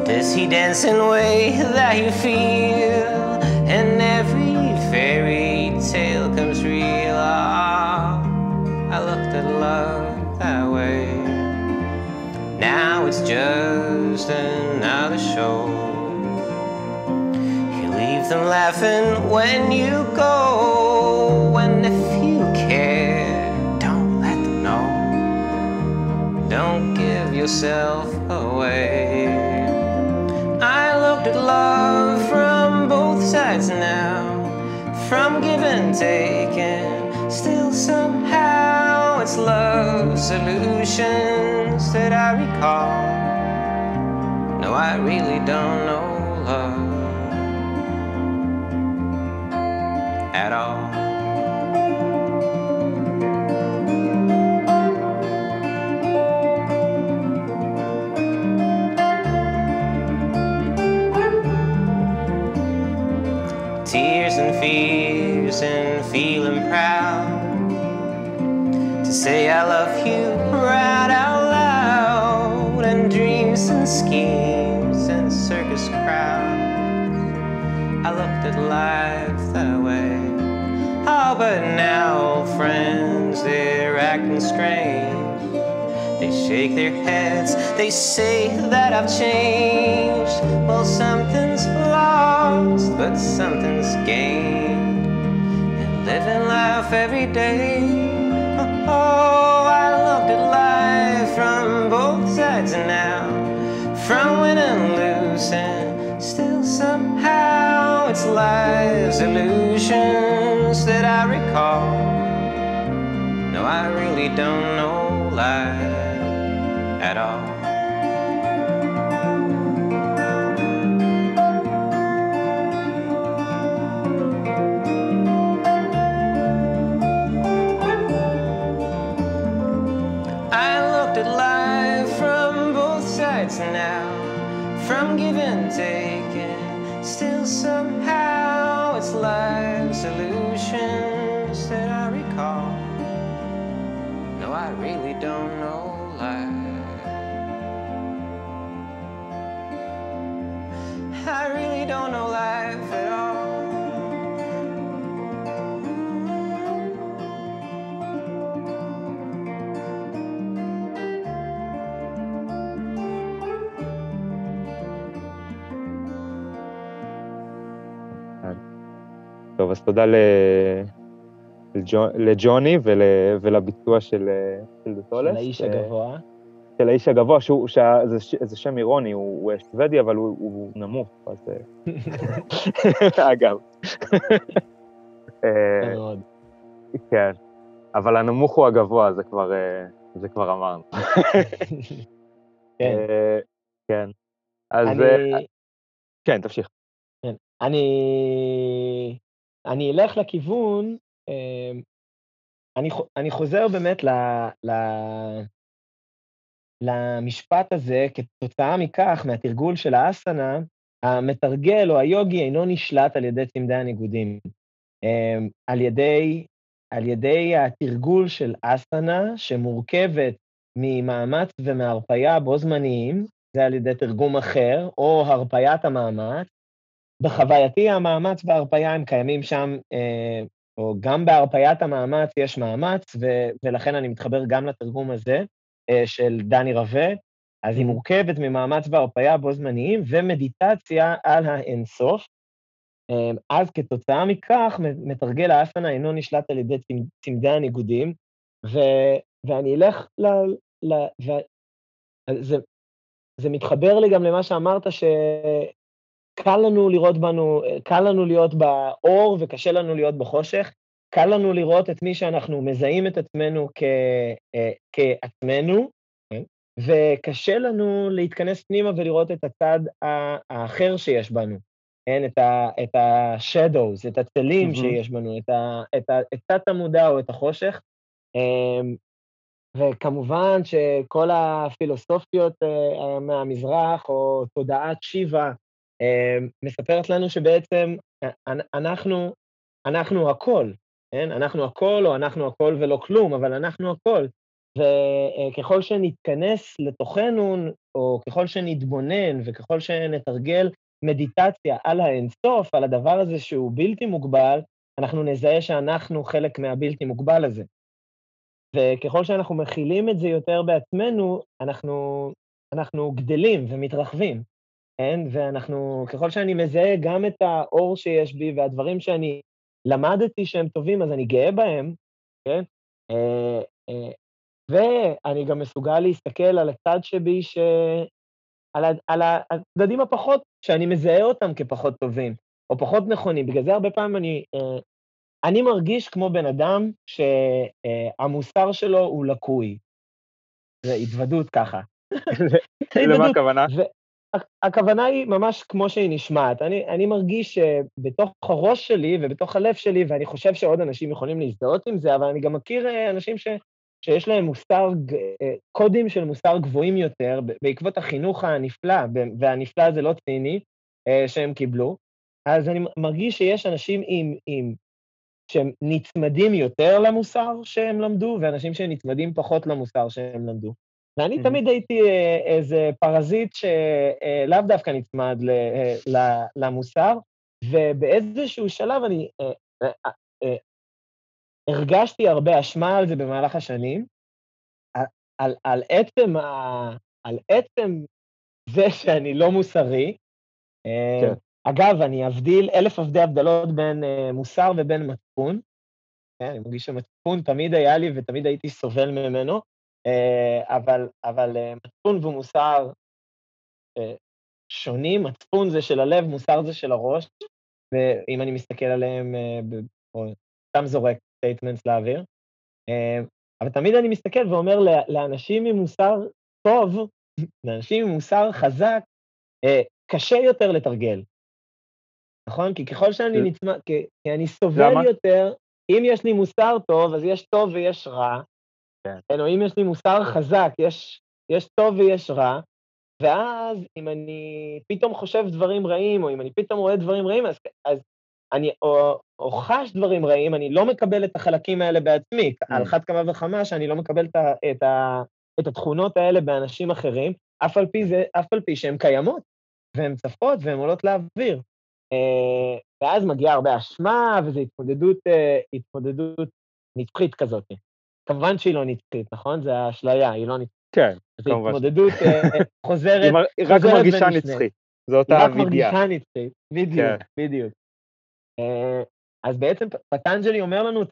Is he dancing way that you feel? And every fairy tale comes real. Ah, I looked at love that way. Now it's just another show. You leave them laughing when you go. And if you care, don't let them know. Don't give yourself away love from both sides now, from give and take, and still somehow it's love solutions that I recall. No, I really don't know love at all. fears and feeling proud to say I love you right out loud and dreams and schemes and circus crowds. I looked at life that way. Oh, but now friends they're acting strange. They shake their heads, they say that I've changed. Well, something lost, but something's gained. And living life every day. Oh, oh I looked at life from both sides now, from win and lose, and still somehow it's life's illusions that I recall. No, I really don't know life at all. טוב, אז תודה לג'וני ול... ולביצוע של, של דוטולס. של האיש הגבוה. של האיש הגבוה, שהוא, שזה זה שם אירוני, הוא, הוא שוודי, אבל הוא, הוא נמוך, אז... אגב. כן, אבל הנמוך הוא הגבוה, זה כבר, זה כבר אמרנו. כן. כן. אז... אני... כן, תמשיך. כן. אני... אני אלך לכיוון, אני, אני חוזר באמת ל, ל, למשפט הזה, כתוצאה מכך, מהתרגול של האסנה, המתרגל או היוגי אינו נשלט על ידי צמדי הניגודים. על ידי, על ידי התרגול של אסנה, שמורכבת ממאמץ ומהרפייה בו זמניים, זה על ידי תרגום אחר, או הרפיית המאמץ, בחווייתי המאמץ וההרפאיה הם קיימים שם, אה, או גם בהרפאיית המאמץ יש מאמץ, ולכן אני מתחבר גם לתרגום הזה אה, של דני רווה. אז היא מורכבת ממאמץ והרפאיה בו זמניים ומדיטציה על האינסוף. אה, אז כתוצאה מכך, מתרגל האסנה אינו נשלט על ידי צמדי הניגודים, ו- ואני אלך ל... ל- ו- זה, זה מתחבר לי גם למה שאמרת, ש... קל לנו לראות בנו, קל לנו להיות באור וקשה לנו להיות בחושך. קל לנו לראות את מי שאנחנו מזהים את עצמנו כ, אה, כעצמנו, כן? וקשה לנו להתכנס פנימה ולראות את הצד האחר שיש בנו, כן? את, ה, את ה-shadows, את הצלים mm-hmm. שיש בנו, את, ה, את, ה, את תת המודע או את החושך. אמ, וכמובן שכל הפילוסופיות אה, מהמזרח, או תודעת שיבה, מספרת לנו שבעצם אנחנו, אנחנו הכל, כן? אנחנו הכל או אנחנו הכל ולא כלום, אבל אנחנו הכל. וככל שנתכנס לתוכנו, או ככל שנתבונן וככל שנתרגל מדיטציה על האינסוף, על הדבר הזה שהוא בלתי מוגבל, אנחנו נזהה שאנחנו חלק מהבלתי מוגבל הזה. וככל שאנחנו מכילים את זה יותר בעצמנו, אנחנו, אנחנו גדלים ומתרחבים. כן? ואנחנו, ככל שאני מזהה גם את האור שיש בי והדברים שאני למדתי שהם טובים, אז אני גאה בהם, כן? אה, אה, ואני גם מסוגל להסתכל על הצד שבי, ש... על, על הצדדים הפחות, שאני מזהה אותם כפחות טובים, או פחות נכונים. בגלל זה הרבה פעמים אני, אה, אני מרגיש כמו בן אדם שהמוסר שלו הוא לקוי. זה התוודות ככה. למה הכוונה? הכוונה היא ממש כמו שהיא נשמעת. אני, אני מרגיש שבתוך הראש שלי ובתוך הלב שלי, ואני חושב שעוד אנשים יכולים להזדהות עם זה, אבל אני גם מכיר אה, אנשים ש, שיש להם מוסר, אה, קודים של מוסר גבוהים יותר, בעקבות החינוך הנפלא, והנפלא זה לא ציני, אה, שהם קיבלו. אז אני מרגיש שיש אנשים עם, שהם נצמדים יותר למוסר שהם למדו, ואנשים שנצמדים פחות למוסר שהם למדו. ואני mm-hmm. תמיד הייתי אה, איזה פרזיט שלאו אה, דווקא נצמד אה, למוסר, ובאיזשהו שלב אני הרגשתי הרבה אשמה על זה במהלך השנים, על, על, על, עצם, ה, על עצם זה שאני לא מוסרי. כן. אגב, אני אבדיל אלף עבדי הבדלות בין מוסר ובין מצפון. כן, אני מרגיש שמצפון תמיד היה לי ותמיד הייתי סובל ממנו. אה, אבל, אבל אה, מצפון ומוסר אה, שונים, מצפון זה של הלב, מוסר זה של הראש, ואם אני מסתכל עליהם, או סתם זורק statements לאוויר, אבל תמיד אני מסתכל ואומר לאנשים עם מוסר טוב, לאנשים עם מוסר חזק, קשה יותר לתרגל. נכון? כי ככל שאני נצמא, כי, כי אני סובל למה? יותר, אם יש לי מוסר טוב, אז יש טוב ויש רע. כן. או אם יש לי מוסר חזק, יש, יש טוב ויש רע, ואז אם אני פתאום חושב דברים רעים, או אם אני פתאום רואה דברים רעים, אז, אז אני, או, או חש דברים רעים, אני לא מקבל את החלקים האלה בעצמי. Mm. על אחת כמה וכמה שאני לא מקבל את, ה, את, ה, את התכונות האלה באנשים אחרים, אף על פי, זה, אף על פי שהן קיימות, והן צפות והן עולות לאוויר. אה, ואז מגיעה הרבה אשמה, וזו התמודדות, אה, התמודדות נצחית כזאת. כמובן שהיא לא נצחית, נכון? זה האשליה, היא לא נצחית. כן, כמובן. זו התמודדות אה, חוזרת ונשנית. היא רק מרגישה נצחית, זו אותה הווידיה. היא רק מרגישה נצחית, בדיוק, כן. בדיוק. אז בעצם פטנג'לי אומר לנו,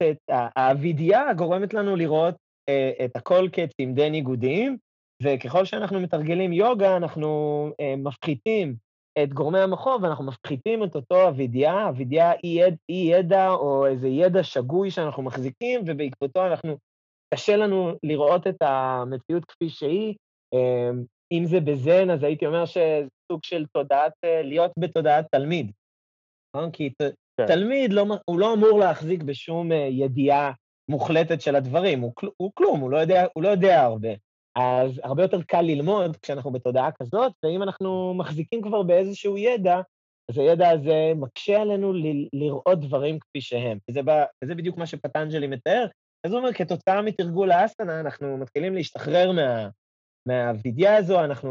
הווידיה גורמת לנו לראות את הכל כצמדי ניגודים, וככל שאנחנו מתרגלים יוגה, אנחנו מפחיתים את גורמי המחוב, ואנחנו מפחיתים את אותו אבידיה, אבידיה היא ידע או איזה ידע שגוי שאנחנו מחזיקים, ובעקבותו אנחנו, קשה לנו לראות את המציאות כפי שהיא. אמ, אם זה בזן, אז הייתי אומר שזה סוג של תודעת, אה, להיות בתודעת תלמיד. נכון? כי כן. תלמיד, לא, הוא לא אמור להחזיק בשום אה, ידיעה מוחלטת של הדברים, הוא, הוא כלום, הוא לא, יודע, הוא לא יודע הרבה. אז הרבה יותר קל ללמוד כשאנחנו בתודעה כזאת, ואם אנחנו מחזיקים כבר באיזשהו ידע, אז הידע הזה מקשה עלינו ל- לראות דברים כפי שהם. וזה, וזה בדיוק מה שפטנג'לי מתאר. אז הוא אומר, כתוצאה מתרגול האסנה, אנחנו מתחילים להשתחרר מה, מהווידיה הזו, אנחנו,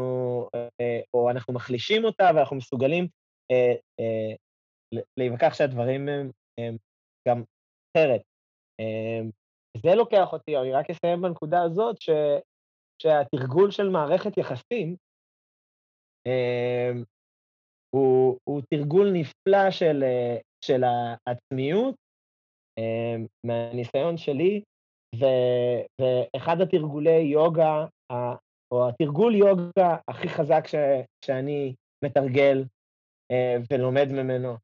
אה, או אנחנו מחלישים אותה, ואנחנו מסוגלים אה, אה, להיווכח שהדברים הם, הם גם אחרת. זה לוקח אותי, אני רק אסיים בנקודה הזאת, ש, שהתרגול של מערכת יחסים אמ, הוא, הוא תרגול נפלא של, של העצמיות, אמ, מהניסיון שלי, ו, ואחד התרגולי יוגה, או התרגול יוגה הכי חזק ש, שאני מתרגל אה, ולומד ממנו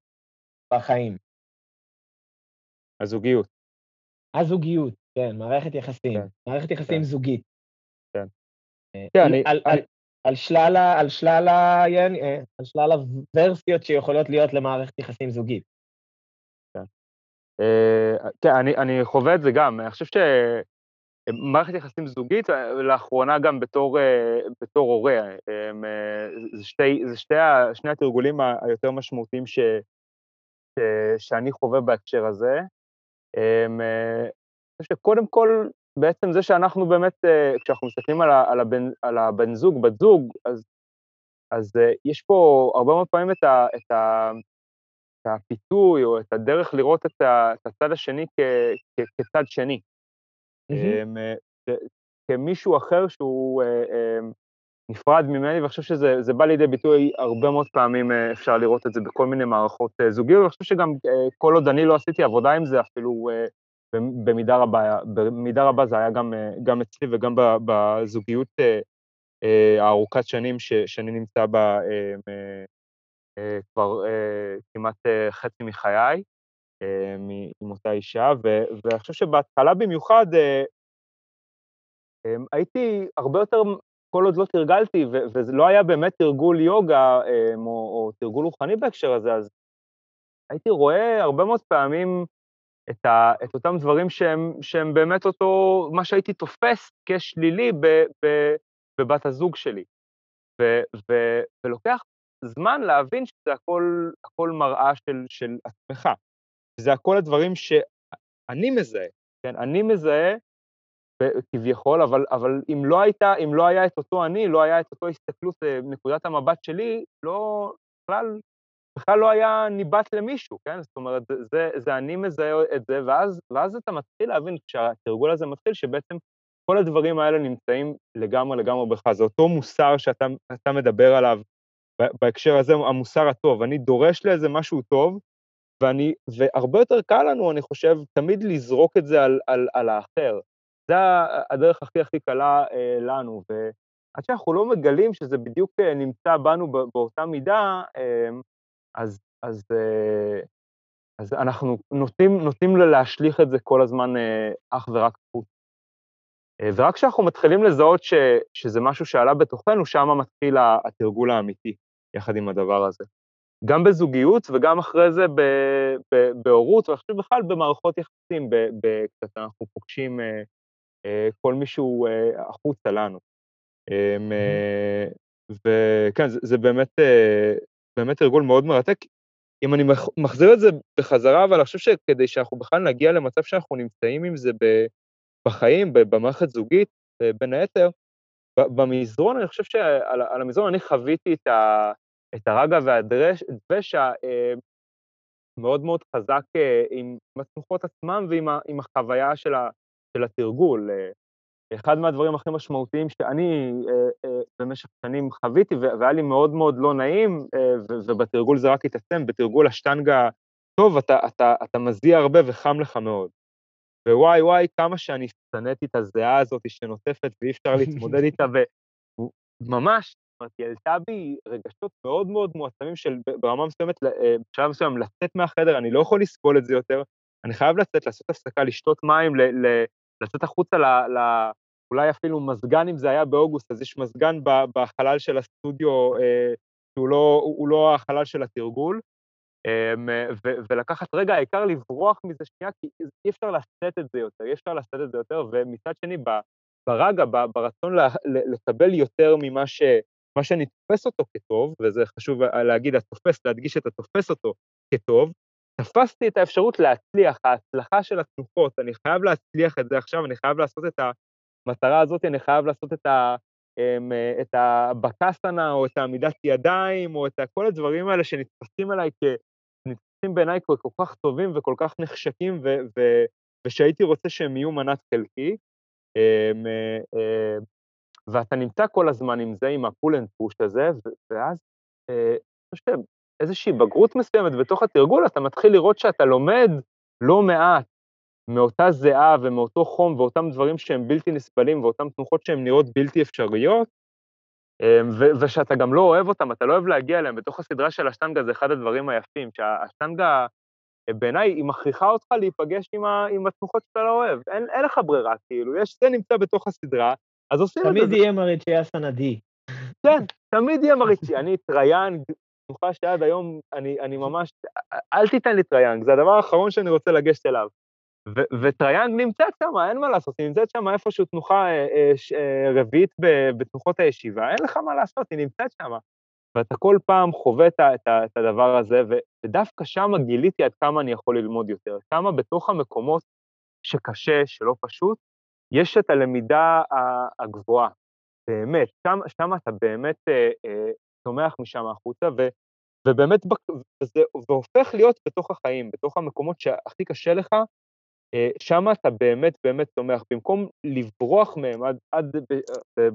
בחיים. הזוגיות. הזוגיות, כן, מערכת יחסים. כן. מערכת יחסים כן. זוגית. אה, כן, אני... על, על, על, שלל, על, שלל אה, על שלל הוורסיות שיכולות להיות למערכת יחסים זוגית. כן, uh, כן אני, חווה את זה גם. אני חושב שמערכת יחסים זוגית, לאחרונה גם בתור, בתור הורה, זה, שני התרגולים היותר משמעותיים שאני חווה בהקשר הזה. אני חושב שקודם כל, בעצם זה שאנחנו באמת, אה, כשאנחנו מסתכלים על, הבן, על הבן זוג, בת זוג, אז, אז אה, יש פה הרבה מאוד פעמים את, ה, את, ה, הפיתוי או את הדרך לראות את, ה, את הצד השני כ, כ, כצד שני. Mm-hmm. כמישהו אחר שהוא נפרד ממני, ואני חושב שזה בא לידי ביטוי הרבה מאוד פעמים, אפשר לראות את זה בכל מיני מערכות זוגיות, ואני חושב שגם כל עוד אני לא עשיתי עבודה עם זה, אפילו במידה רבה, במידה רבה זה היה גם, אה, גם אצלי וגם בזוגיות אה, אה, הארוכת שנים ש, שאני נמצא בה כבר כמעט חצי מחיי, עם אותה אישה, ואני חושב שבהתחלה במיוחד הייתי הרבה יותר, כל עוד לא תרגלתי, וזה לא היה באמת תרגול יוגה או, או תרגול רוחני בהקשר הזה, אז הייתי רואה הרבה מאוד פעמים את, ה, את אותם דברים שהם, שהם באמת אותו, מה שהייתי תופס כשלילי בבת הזוג שלי. ו, ו, ולוקח זמן להבין שזה הכל, הכל מראה של, של עצמך. זה הכל הדברים שאני מזהה, כן? אני מזהה כביכול, אבל, אבל אם, לא הייתה, אם לא היה את אותו אני, לא היה את אותו הסתכלות, אה, נקודת המבט שלי, לא, בכלל בכלל לא היה ניבט למישהו, כן? זאת אומרת, זה, זה אני מזהה את זה, ואז, ואז אתה מתחיל להבין, כשהתרגול הזה מתחיל, שבעצם כל הדברים האלה נמצאים לגמרי לגמרי בך. זה אותו מוסר שאתה מדבר עליו בהקשר הזה, המוסר הטוב. אני דורש לאיזה משהו טוב, ואני, והרבה יותר קל לנו, אני חושב, תמיד לזרוק את זה על, על, על האחר. זה הדרך הכי הכי קלה אה, לנו, ועד שאנחנו לא מגלים שזה בדיוק אה, נמצא בנו באותה מידה, אה, אז, אז, אה, אז אנחנו נוטים, נוטים להשליך את זה כל הזמן אה, אך ורק חוץ. אה, ורק כשאנחנו מתחילים לזהות ש, שזה משהו שעלה בתוכנו, שם מתחיל התרגול האמיתי יחד עם הדבר הזה. גם בזוגיות וגם אחרי זה בהורות, ואני חושב בכלל במערכות יחסים, קצת אנחנו פוגשים כל מישהו החוצה לנו. אמ, וכן, זה, זה באמת, באמת ארגון מאוד מרתק. אם אני מחזיר את זה בחזרה, אבל אני חושב שכדי שאנחנו בכלל נגיע למצב שאנחנו נמצאים עם זה בחיים, במערכת זוגית, בין היתר, במזרון, אני חושב שעל המזרון אני חוויתי את, ה, את הרגע והדבש המאוד מאוד חזק אה, עם התנוחות עצמם ועם החוויה של, ה, של התרגול. אה, אחד מהדברים הכי משמעותיים שאני אה, אה, במשך שנים חוויתי, והיה לי מאוד מאוד לא נעים, אה, ובתרגול זה רק התעצם, בתרגול השטנגה טוב, אתה, אתה, אתה מזיע הרבה וחם לך מאוד. ווואי וואי, כמה שאני שנאתי את הזיעה הזאת שנוטפת ואי אפשר להתמודד איתה, וממש, זאת אומרת, היא העלתה בי רגשות מאוד מאוד מועצמים של ברמה מסוימת, בשלב מסוים לצאת מהחדר, אני לא יכול לסבול את זה יותר, אני חייב לצאת, לעשות הפסקה, לשתות מים, ל, ל, לצאת החוצה ל, ל, אולי אפילו מזגן, אם זה היה באוגוסט, אז יש מזגן בחלל של הסטודיו, אה, שהוא לא, הוא לא החלל של התרגול, ולקחת רגע, העיקר לברוח מזה שנייה, כי אי אפשר לשאת את זה יותר, אי אפשר לשאת את זה יותר, ומצד שני, ברגע, ברצון לקבל יותר ממה ש... מה שאני תופס אותו כטוב, וזה חשוב להגיד, התופס, להדגיש את התופס אותו כטוב, תפסתי את האפשרות להצליח, ההצלחה של התנוחות, אני חייב להצליח את זה עכשיו, אני חייב לעשות את המטרה הזאת, אני חייב לעשות את, ה, אמ, את הבקסנה, או את העמידת ידיים, או את כל הדברים האלה שנתפסים עליי כ... נתפסים בעיניי כל כך טובים וכל כך נחשקים, ו, ו, ושהייתי רוצה שהם יהיו מנת חלקי. אמ, אמ, ואתה נמצא כל הזמן עם זה, עם ה pull and push הזה, ואז אה, אני חושב איזושהי בגרות מסוימת בתוך התרגול, אתה מתחיל לראות שאתה לומד לא מעט מאותה זיעה ומאותו חום ואותם דברים שהם בלתי נסבלים ואותן תנוחות שהן נראות בלתי אפשריות, אמ, ושאתה גם לא אוהב אותם, אתה לא אוהב להגיע אליהם. בתוך הסדרה של השטנגה זה אחד הדברים היפים, שהשטנגה, בעיניי, היא מכריחה אותך להיפגש עם, ה, עם התנוחות שאתה לא אוהב. אין, אין לך ברירה, כאילו, יש, זה נמצא בתוך הסדרה, אז עושים את זה. תמיד יהיה מריצ'יאסנה D. כן, תמיד יהיה מריצ'יה. אני טריאנג, תנוחה שעד היום, אני, אני ממש, אל תיתן לי טריאנג, זה הדבר האחרון שאני רוצה לגשת אליו. וטריאנג נמצאת שם, אין מה לעשות, היא נמצאת שם איפשהו תנוחה אה, אה, אה, רביעית בתנוחות הישיבה, אין לך מה לעשות, היא נמצאת שם. ואתה כל פעם חווה את, את, הדבר הזה, ודווקא שם גיליתי עד כמה אני יכול ללמוד יותר, כמה בתוך המקומות שקשה, שלא פשוט, יש את הלמידה הגבוהה, באמת, שם, שם אתה באמת אה, אה, משם החוצה, ו, ובאמת, וזה, והופך להיות בתוך החיים, בתוך המקומות שהכי קשה לך, שם אתה באמת באמת צומח. במקום לברוח מהם, עד, עד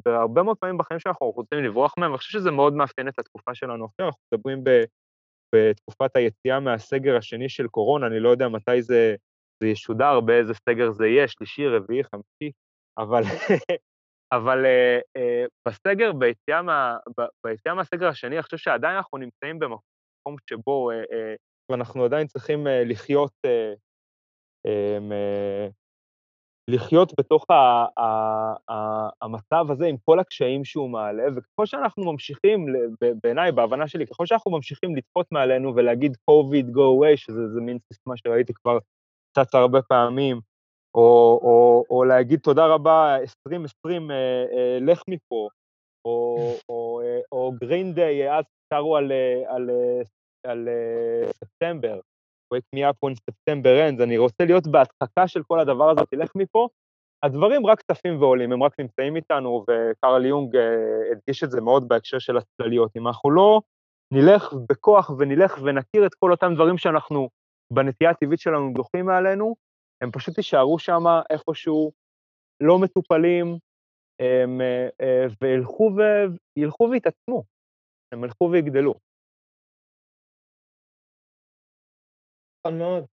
בהרבה מאוד פעמים בחיים שאנחנו רוצים לברוח מהם, אני חושב שזה מאוד מאפיין את התקופה שלנו עכשיו, אנחנו מדברים ב, בתקופת היציאה מהסגר השני של קורונה, אני לא יודע מתי זה, זה ישודר, באיזה סגר זה יהיה, שלישי, רביעי, חמישי, אבל, אבל uh, בסגר, ביציאה, מה, ביציאה מהסגר השני, אני חושב שעדיין אנחנו נמצאים במקום שבו uh, אנחנו עדיין צריכים לחיות אה, לחיות בתוך ה, ה, ה, המצב הזה עם כל הקשיים שהוא מעלה, וככל שאנחנו ממשיכים, בעיניי, בהבנה שלי, ככל שאנחנו ממשיכים לדחות מעלינו ולהגיד COVID go away, שזה מין סיסמה שראיתי כבר קצת הרבה פעמים, או, או, או להגיד תודה רבה, 2020, אה, אה, לך מפה, או, או, אה, או גרין דיי, אז שרו על, אה, על, על, על ספטמבר, me up when September ends, אני רוצה להיות בהדחקה של כל הדבר הזה, תלך מפה, הדברים רק צפים ועולים, הם רק נמצאים איתנו, וקרל יונג אה, הדגיש את זה מאוד בהקשר של הצלליות. אם אנחנו לא נלך בכוח ונלך ונכיר את כל אותם דברים שאנחנו בנטייה הטבעית שלנו דוחים מעלינו, הם פשוט יישארו שם איפשהו לא מטופלים, הם, אה, אה, וילכו ויתעצמו, הם ילכו ויגדלו. נכון מאוד.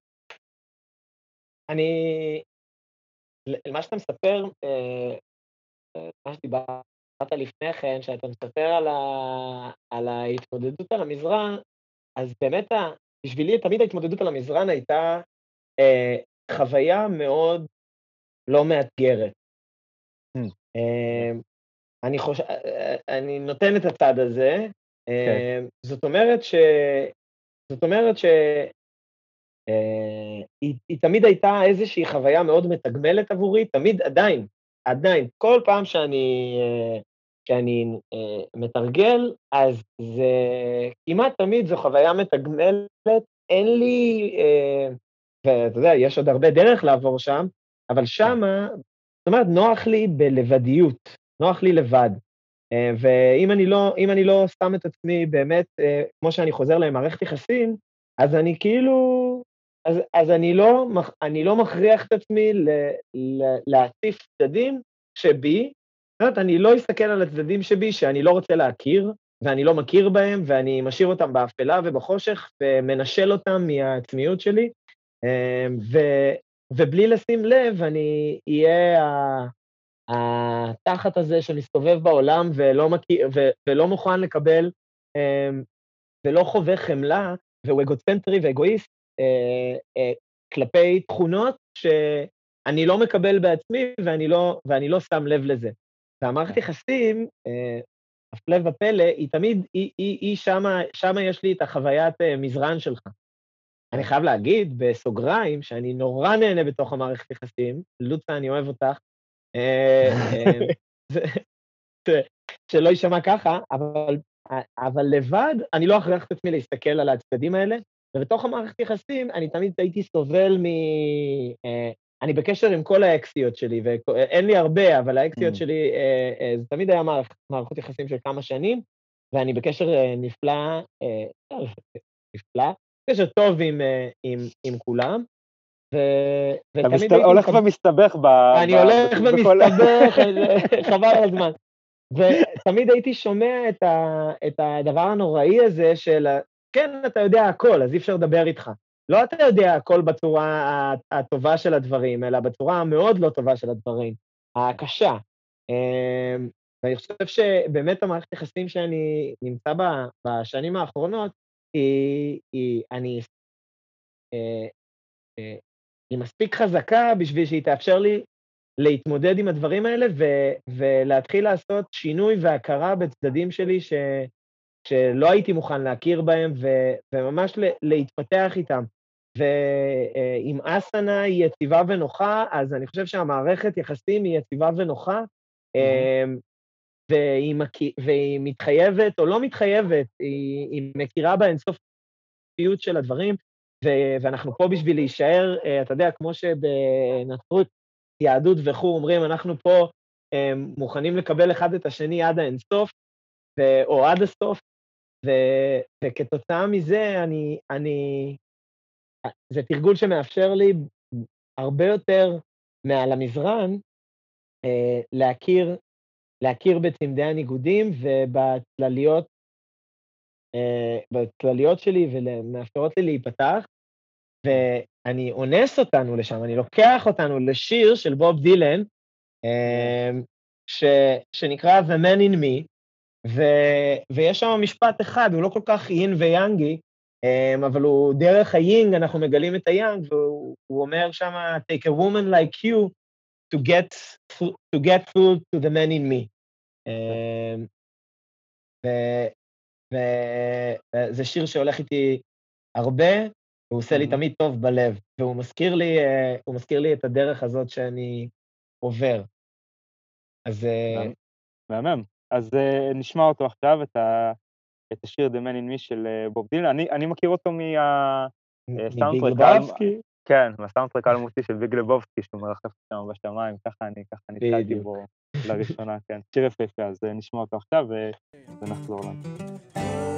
אני, מה שאתה מספר, אה, אה, מה שדיברת לפני כן, שאתה מספר על, ה, על ההתמודדות על המזרע, אז באמת בשבילי תמיד ההתמודדות על המזרן הייתה אה, חוויה מאוד לא מאתגרת. Mm. אה, אני חושב, אני נותן את הצד הזה, אה, זאת אומרת ש... זאת אומרת ש... אה, היא, היא תמיד הייתה איזושהי חוויה מאוד מתגמלת עבורי, תמיד, עדיין, עדיין, כל פעם שאני, אה, אה, מתרגל, אז זה כמעט תמיד זו חוויה מתגמלת, אין לי, ואתה יודע, יש עוד הרבה דרך לעבור שם, אבל שמה, זאת אומרת, נוח לי בלבדיות, נוח לי לבד. ואם אני לא, אני לא שם את עצמי באמת, כמו שאני חוזר למערכת יחסים, אז אני כאילו, אז, אז אני, לא, אני לא מכריח את עצמי ל, ל, להציף צדדים שבי, זאת אומרת, אני לא אסתכל על הצדדים שבי שאני לא רוצה להכיר, ואני לא מכיר בהם, ואני משאיר אותם באפלה ובחושך, ומנשל אותם מהעצמיות שלי, אה, ו, ובלי לשים לב, אני אהיה התחת הזה שמסתובב בעולם ולא, מכיר, ו, ולא מוכן לקבל, ולא חווה חמלה, והוא אגוצנטרי ואגואיסט כלפי תכונות שאני לא מקבל בעצמי ואני לא, ואני לא שם לב לזה. והמערכת יחסים, אה, הפלא ופלא, היא תמיד, היא, היא, היא שמה, שמה יש לי את החוויית אה, מזרן שלך. אני חייב להגיד, בסוגריים, שאני נורא נהנה בתוך המערכת יחסים, לוצה, אני אוהב אותך, אה, אה, שלא יישמע ככה, אבל, אבל לבד, אני לא אכריח את עצמי להסתכל על הצדדים האלה, ובתוך המערכת יחסים אני תמיד הייתי סובל מ... אה, אני בקשר עם כל האקסיות שלי, ואין לי הרבה, אבל האקסיות mm. שלי, זה תמיד היה מערכות יחסים של כמה שנים, ואני בקשר נפלא, נפלא, קשר טוב עם, עם, עם כולם, ו... אתה מסת... הולך ומסתבך ב... אני ב... הולך ומסתבך, חבל על הזמן. ותמיד הייתי שומע את, ה... את הדבר הנוראי הזה של, כן, אתה יודע הכל, אז אי אפשר לדבר איתך. לא אתה יודע הכל בצורה הטובה של הדברים, אלא בצורה המאוד לא טובה של הדברים, הקשה. אמ, ואני חושב שבאמת המערכת יחסים שאני נמצא בה בשנים האחרונות, היא, היא אני אה, אה, היא מספיק חזקה בשביל שהיא תאפשר לי להתמודד עם הדברים האלה ו- ולהתחיל לעשות שינוי והכרה בצדדים שלי ש- שלא הייתי מוכן להכיר בהם ו- וממש להתפתח איתם. ואם אסנה היא יציבה ונוחה, אז אני חושב שהמערכת יחסים היא יציבה ונוחה, mm-hmm. והיא, מק... והיא מתחייבת או לא מתחייבת, היא, היא מכירה באינסופיות של הדברים, ו- ואנחנו פה בשביל להישאר, uh, אתה יודע, כמו שבנצרות, יהדות וכו', אומרים, אנחנו פה um, מוכנים לקבל אחד את השני עד האינסוף, ו- או עד הסוף, וכתוצאה מזה, אני, אני, זה תרגול שמאפשר לי הרבה יותר מעל המזרן, uh, להכיר, להכיר בצמדי הניגודים ובצלליות uh, בצלליות שלי ומאפשרות לי להיפתח, ואני אונס אותנו לשם, אני לוקח אותנו לשיר של בוב דילן, אמ, ש, שנקרא The Man in Me, ו, ויש שם משפט אחד, הוא לא כל כך יין ויאנגי, אמ, אבל הוא דרך היינג, אנחנו מגלים את היאנג, והוא אומר שם, Take a woman like you to get, to get through to the man in me. אמ, וזה שיר שהולך איתי הרבה, הוא עושה לי תמיד טוב בלב, והוא מזכיר לי, אה, הוא מזכיר לי את הדרך הזאת שאני עובר. אז... אה, מהמם. אז אה, נשמע אותו עכשיו, את, ה, את השיר The Man in Me של בוב דילן. אני, אני מכיר אותו מהסאונדטרק לבובסקי? כן, מהסאונדטרק האלמותי של ביג לבובסקי, שהוא מרחף שם בשמיים, ככה אני, ככה נתקלתי בו לראשונה, כן. שיר יפהפה, אז נשמע אותו עכשיו ונחזור לנו.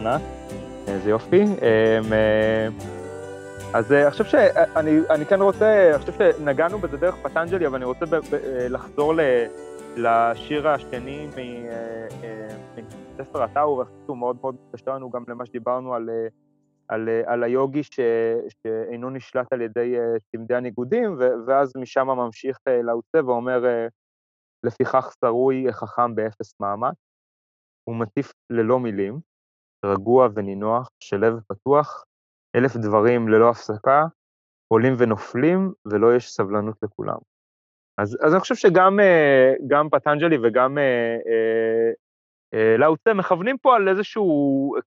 ענק, איזה יופי. אמ, אה, אז אה, אני חושב שאני אני כן רוצה, אני חושב שנגענו בזה דרך פטנג'לי, אבל אני רוצה ב, ב, אה, לחזור ל, לשיר השני אה, אה, מספר הטאור, שהוא מאוד מאוד קשר לנו גם למה שדיברנו על, אה, על, אה, על היוגי ש, שאינו נשלט על ידי אה, צמדי הניגודים, ו, ואז משם ממשיך אה, לאוצה ואומר, אה, לפיכך שרוי חכם באפס מאמץ. הוא מטיף ללא מילים, רגוע ונינוח, שלב פתוח, אלף דברים ללא הפסקה, עולים ונופלים, ולא יש סבלנות לכולם. אז, אז אני חושב שגם אה, גם פטנג'לי וגם אה, אה, לאוצה מכוונים פה על איזשהו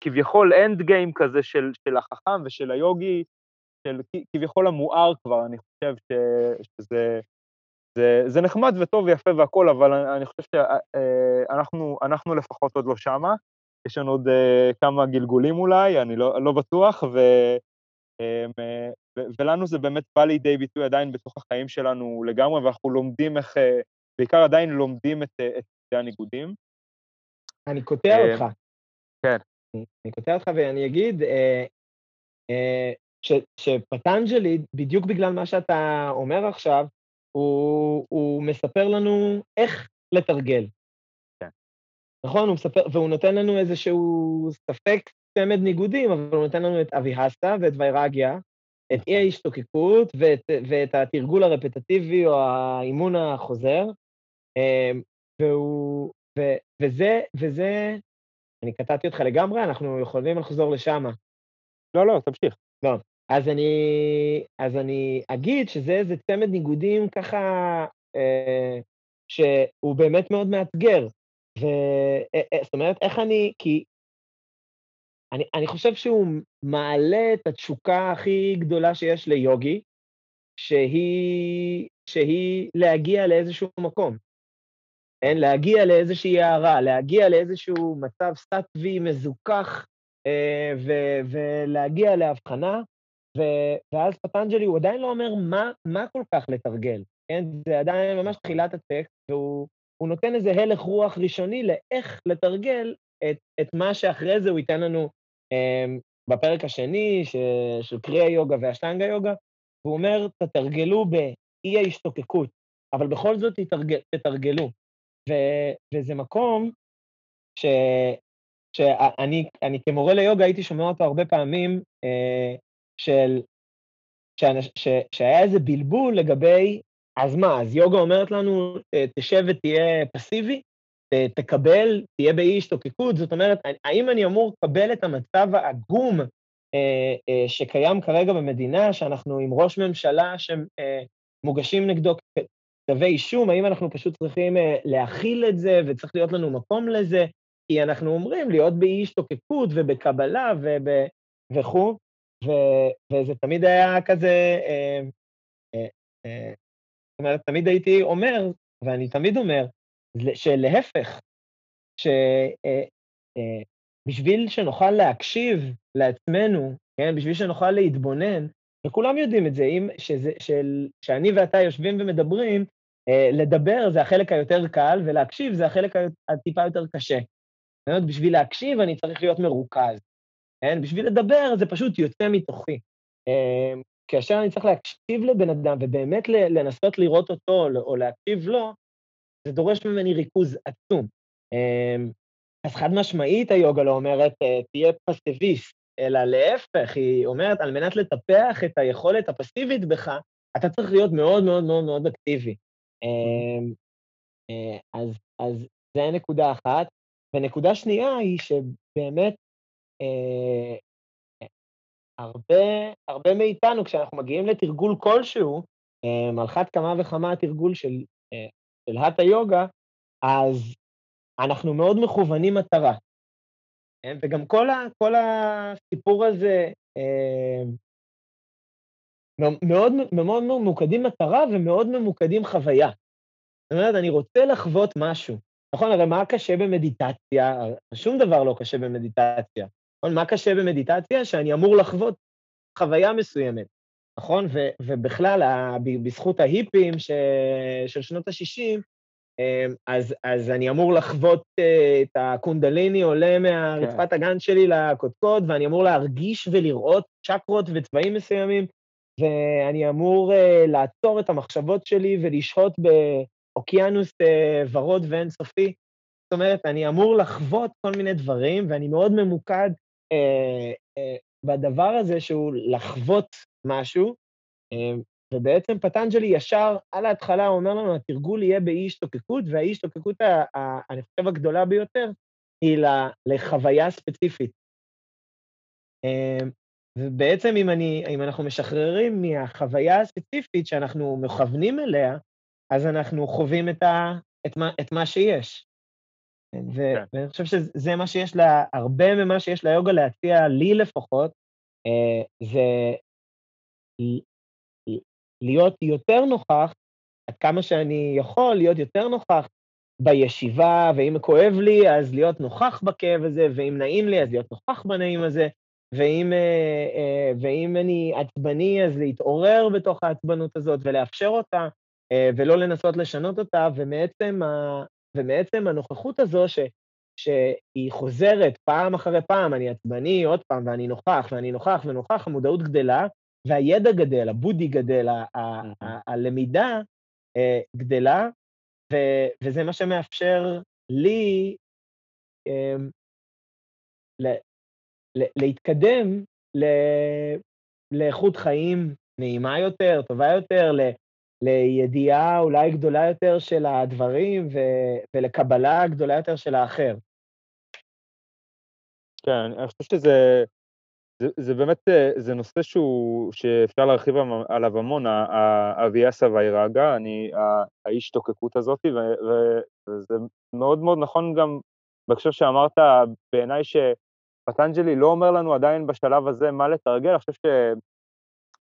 כביכול end game כזה של, של החכם ושל היוגי, של כביכול המואר כבר, אני חושב ש, שזה זה, זה נחמד וטוב ויפה והכול, אבל אני, חושב שאנחנו אנחנו לפחות עוד לא שמה. יש לנו עוד אה, כמה גלגולים אולי, אני לא, לא בטוח, ו, אה, ו, ולנו זה באמת בא לידי ביטוי עדיין בתוך החיים שלנו לגמרי, ואנחנו לומדים איך, אה, בעיקר עדיין לומדים את, את שתי הניגודים. אני קוטע אותך. כן. אני- קוטע אותך ואני אגיד ש- שפטנג'לי, בדיוק בגלל מה שאתה אומר עכשיו, הוא, הוא מספר לנו איך לתרגל. נכון? הוא מספר, והוא נותן לנו איזשהו ספק צמד ניגודים, אבל הוא נותן לנו את אביהסה ואת ויירגיה, את אי ההשתוקקות ואת, ואת התרגול הרפטטיבי או האימון החוזר. אה, והוא, ו, וזה, וזה, אני קטעתי אותך לגמרי, אנחנו יכולים לחזור לשם. לא, לא, תמשיך. אז אני, אז אני אגיד שזה איזה צמד ניגודים ככה, אה, שהוא באמת מאוד מאתגר. ו... אה, אה, אומרת, איך אני, כי אני, אני חושב שהוא מעלה את התשוקה הכי גדולה שיש ליוגי, שהיא, שהיא להגיע לאיזשהו מקום. כן? להגיע לאיזושהי הערה, להגיע לאיזשהו מצב סטטווי מזוכח, אה, ו- ולהגיע להבחנה, ו- ואז פטנג'לי הוא עדיין לא אומר מה, מה כל כך לתרגל, כן? זה עדיין ממש תחילת הטקסט, והוא הוא נותן איזה הלך רוח ראשוני לאיך לתרגל את, את מה שאחרי זה הוא ייתן לנו אה, בפרק השני ש, של קריאה יוגה והשטנגה יוגה, והוא אומר, תתרגלו באי ההשתוקקות, אבל בכל זאת תתרגל, תתרגלו. ו, וזה מקום ש, שאני אני כמורה ליוגה הייתי שומע אותו הרבה פעמים, אה, של, שאנש, ש, שהיה איזה בלבול לגבי, אז מה, אז יוגה אומרת לנו, אה, תשב ותהיה פסיבי, ת- תקבל, תהיה באי השתוקקות, זאת אומרת, האם אני אמור לקבל את המצב העגום אה, אה, שקיים כרגע במדינה, שאנחנו עם ראש ממשלה שמוגשים נגדו כתבי אישום, האם אנחנו פשוט צריכים אה, להכיל את זה וצריך להיות לנו מקום לזה, כי אנחנו אומרים להיות באי השתוקקות ובקבלה וב, וכו', וזה תמיד היה כזה, אה, אה, אה, זאת אומרת, תמיד הייתי אומר, ואני תמיד אומר, שלהפך, שבשביל שנוכל להקשיב לעצמנו, כן, בשביל שנוכל להתבונן, וכולם יודעים את זה, אם, שזה, של, שאני ואתה יושבים ומדברים, אה, לדבר זה החלק היותר קל, ולהקשיב זה החלק הטיפה יותר קשה. זאת אומרת, בשביל להקשיב אני צריך להיות מרוכז. כן? בשביל לדבר זה פשוט יוצא מתוכי. כאשר אני צריך להקשיב לבן אדם ובאמת לנסות לראות אותו או להקשיב לו, זה דורש ממני ריכוז עצום. אה, אז חד משמעית היוגה לא אומרת, אה, תהיה פסיביסט, אלא להפך, היא אומרת, על מנת לטפח את היכולת הפסיבית בך, אתה צריך להיות מאוד מאוד מאוד מאוד אקטיבי. אמ, אה, אז, אז זה נקודה אחת. ונקודה שנייה היא שבאמת אה, הרבה, הרבה מאיתנו, כשאנחנו מגיעים לתרגול כלשהו, אה, על אחת כמה וכמה התרגול של, אה, של האטה יוגה, אז אנחנו מאוד מכוונים מטרה. כן? וגם כל, ה, כל הסיפור הזה אה, מאוד, מאוד ממוקדים מטרה ומאוד ממוקדים חוויה. זאת אומרת, אני רוצה לחוות משהו. נכון, הרי מה קשה במדיטציה? שום דבר לא קשה במדיטציה. נכון, מה קשה במדיטציה? שאני אמור לחוות חוויה מסוימת, נכון? ו, ובכלל, בזכות ההיפים ש, של שנות ה-60, אמ, אז, אז אני אמור לחוות אה, את הקונדליני עולה מהרצפת כן. הגן שלי לקודקוד, ואני אמור להרגיש ולראות צ'קרות וצבעים מסוימים, ואני אמור uh, לעצור את המחשבות שלי ולשהות באוקיינוס uh, ורוד ואינסופי. זאת אומרת, אני אמור לחוות כל מיני דברים, ואני מאוד ממוקד בדבר הזה שהוא לחוות משהו, uh, ובעצם פטנג'לי ישר על ההתחלה אומר לנו, התרגול יהיה באי השתוקקות, והאי השתוקקות, אני חושב, הגדולה ביותר, היא לחוויה ספציפית. ובעצם אם, אני, אם אנחנו משחררים מהחוויה הספציפית שאנחנו מכוונים אליה, אז אנחנו חווים את, ה, את, מה, את מה שיש. כן. ואני חושב שזה מה שיש לה, הרבה ממה שיש ליוגה להציע, לי לפחות, אה, זה להיות יותר נוכח, עד כמה שאני יכול להיות יותר נוכח בישיבה, ואם כואב לי, אז להיות נוכח בכאב הזה, ואם נעים לי, אז להיות נוכח בנעים הזה, ואם, אה, אה, ואם אני עצבני, אז להתעורר בתוך העצבנות הזאת ולאפשר אותה, ולא לנסות לשנות אותה, ומעצם, ומעצם הנוכחות הזו, ש, שהיא חוזרת פעם אחרי פעם, אני עצבני עוד פעם, ואני נוכח, ואני נוכח ונוכח, המודעות גדלה, והידע גדל, הבודי גדל, הלמידה גדלה, וזה מה שמאפשר לי להתקדם לאיכות חיים נעימה יותר, טובה יותר, לידיעה אולי גדולה יותר של הדברים ולקבלה גדולה יותר של האחר. כן, אני חושב שזה זה, זה באמת, אה, זה נושא שהוא, שאפשר להרחיב עליו המון, האביאסה והאיראגה, אני, האיש תוקקות הזאת, וזה מאוד מאוד נכון גם בהקשר שאמרת, בעיניי שפטנג'לי לא אומר לנו עדיין בשלב הזה מה לתרגל, אני חושב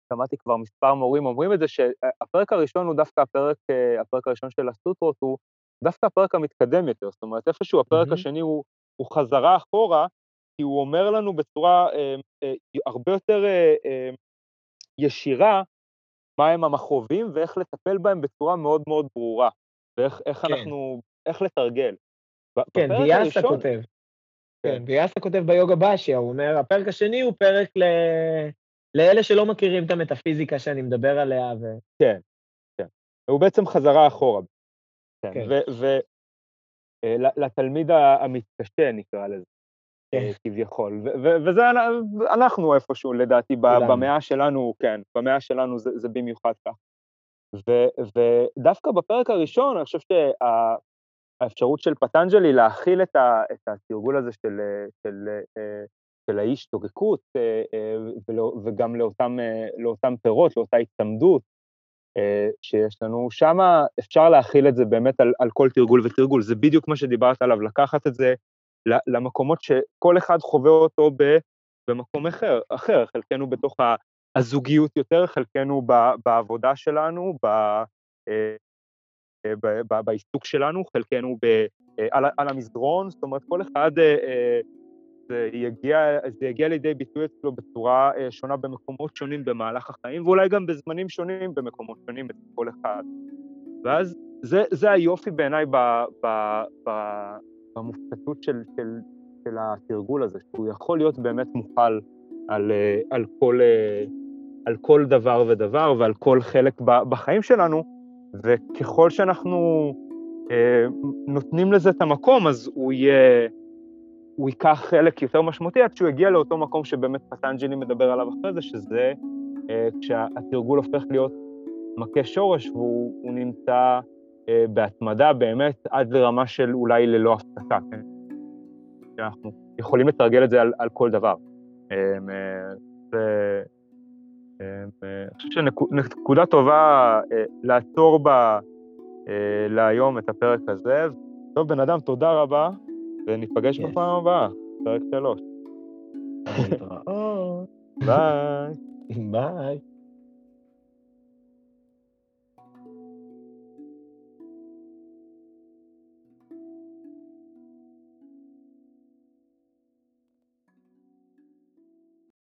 ששמעתי כבר מספר מורים אומרים את זה, שהפרק הראשון הוא דווקא הפרק, אה, הפרק הראשון של הסוטרות הוא דווקא הפרק המתקדם יותר, זאת אומרת, איפשהו הפרק mm-hmm. השני הוא, הוא חזרה אחורה, כי הוא אומר לנו בצורה אה, אה, הרבה יותר אה, אה, ישירה מהם המכאובים ואיך לטפל בהם בצורה מאוד מאוד ברורה, ואיך כן. אנחנו, איך לתרגל. כן, ויאסה כותב. כן, כן ויאסה כותב ביוגה באשיה, הוא אומר, הפרק השני הוא פרק ל... לאלה שלא מכירים את המטאפיזיקה שאני מדבר עליה. ו... כן, כן. הוא בעצם חזרה אחורה. כן. כן. ולתלמיד אה, המתקשה, נקרא לזה. כן. אה, כביכול, וזה אנחנו איפשהו לדעתי, במאה שלנו, כן, במאה שלנו זה, זה במיוחד כך. ודווקא בפרק הראשון, אני חושב שהאפשרות של פטנג'לי להכיל את, ה, את התרגול הזה של, של, אה, של האיש תוגקות, אה, וגם לאותם, לאותם פירות, לאותה הצמדות, אה, שיש לנו, שם אפשר להכיל את זה באמת על, על כל תרגול ותרגול, זה בדיוק מה שדיברת עליו, לקחת את זה למקומות שכל אחד חווה אותו במקום אחר, אחר, חלקנו בתוך הזוגיות יותר, חלקנו בעבודה שלנו, ב, אה, בעיסוק שלנו, חלקנו ב, אה, על, על המסדרון, זאת אומרת, כל אחד, אה, אה, זה יגיע, זה יגיע לידי ביטוי אצלו בצורה אה, שונה במקומות שונים במהלך החיים, ואולי גם בזמנים שונים במקומות שונים אצל כל אחד. ואז זה, זה היופי בעיניי ב, ב, ב, במופקדות של, של, של התרגול הזה, שהוא יכול להיות באמת מוכל על, אה, על, כל, אה, על כל דבר ודבר ועל כל חלק בחיים שלנו, וככל שאנחנו נותנים לזה את המקום, אז הוא יהיה, הוא ייקח חלק יותר משמעותי עד שהוא יגיע לאותו מקום שבאמת פטנג'לי מדבר עליו אחרי זה, שזה אה, כשהתרגול הופך להיות מכה שורש והוא הוא נמצא אה, בהתמדה באמת עד לרמה של אולי ללא הפסקה, כן? שאנחנו יכולים לתרגל את זה על, על כל דבר. אה, אני חושב שנקודה טובה לעצור בה להיום את הפרק הזה. טוב, בן אדם, תודה רבה, וניפגש Yes. בפעם הבאה, פרק שלוש. ביי. ביי.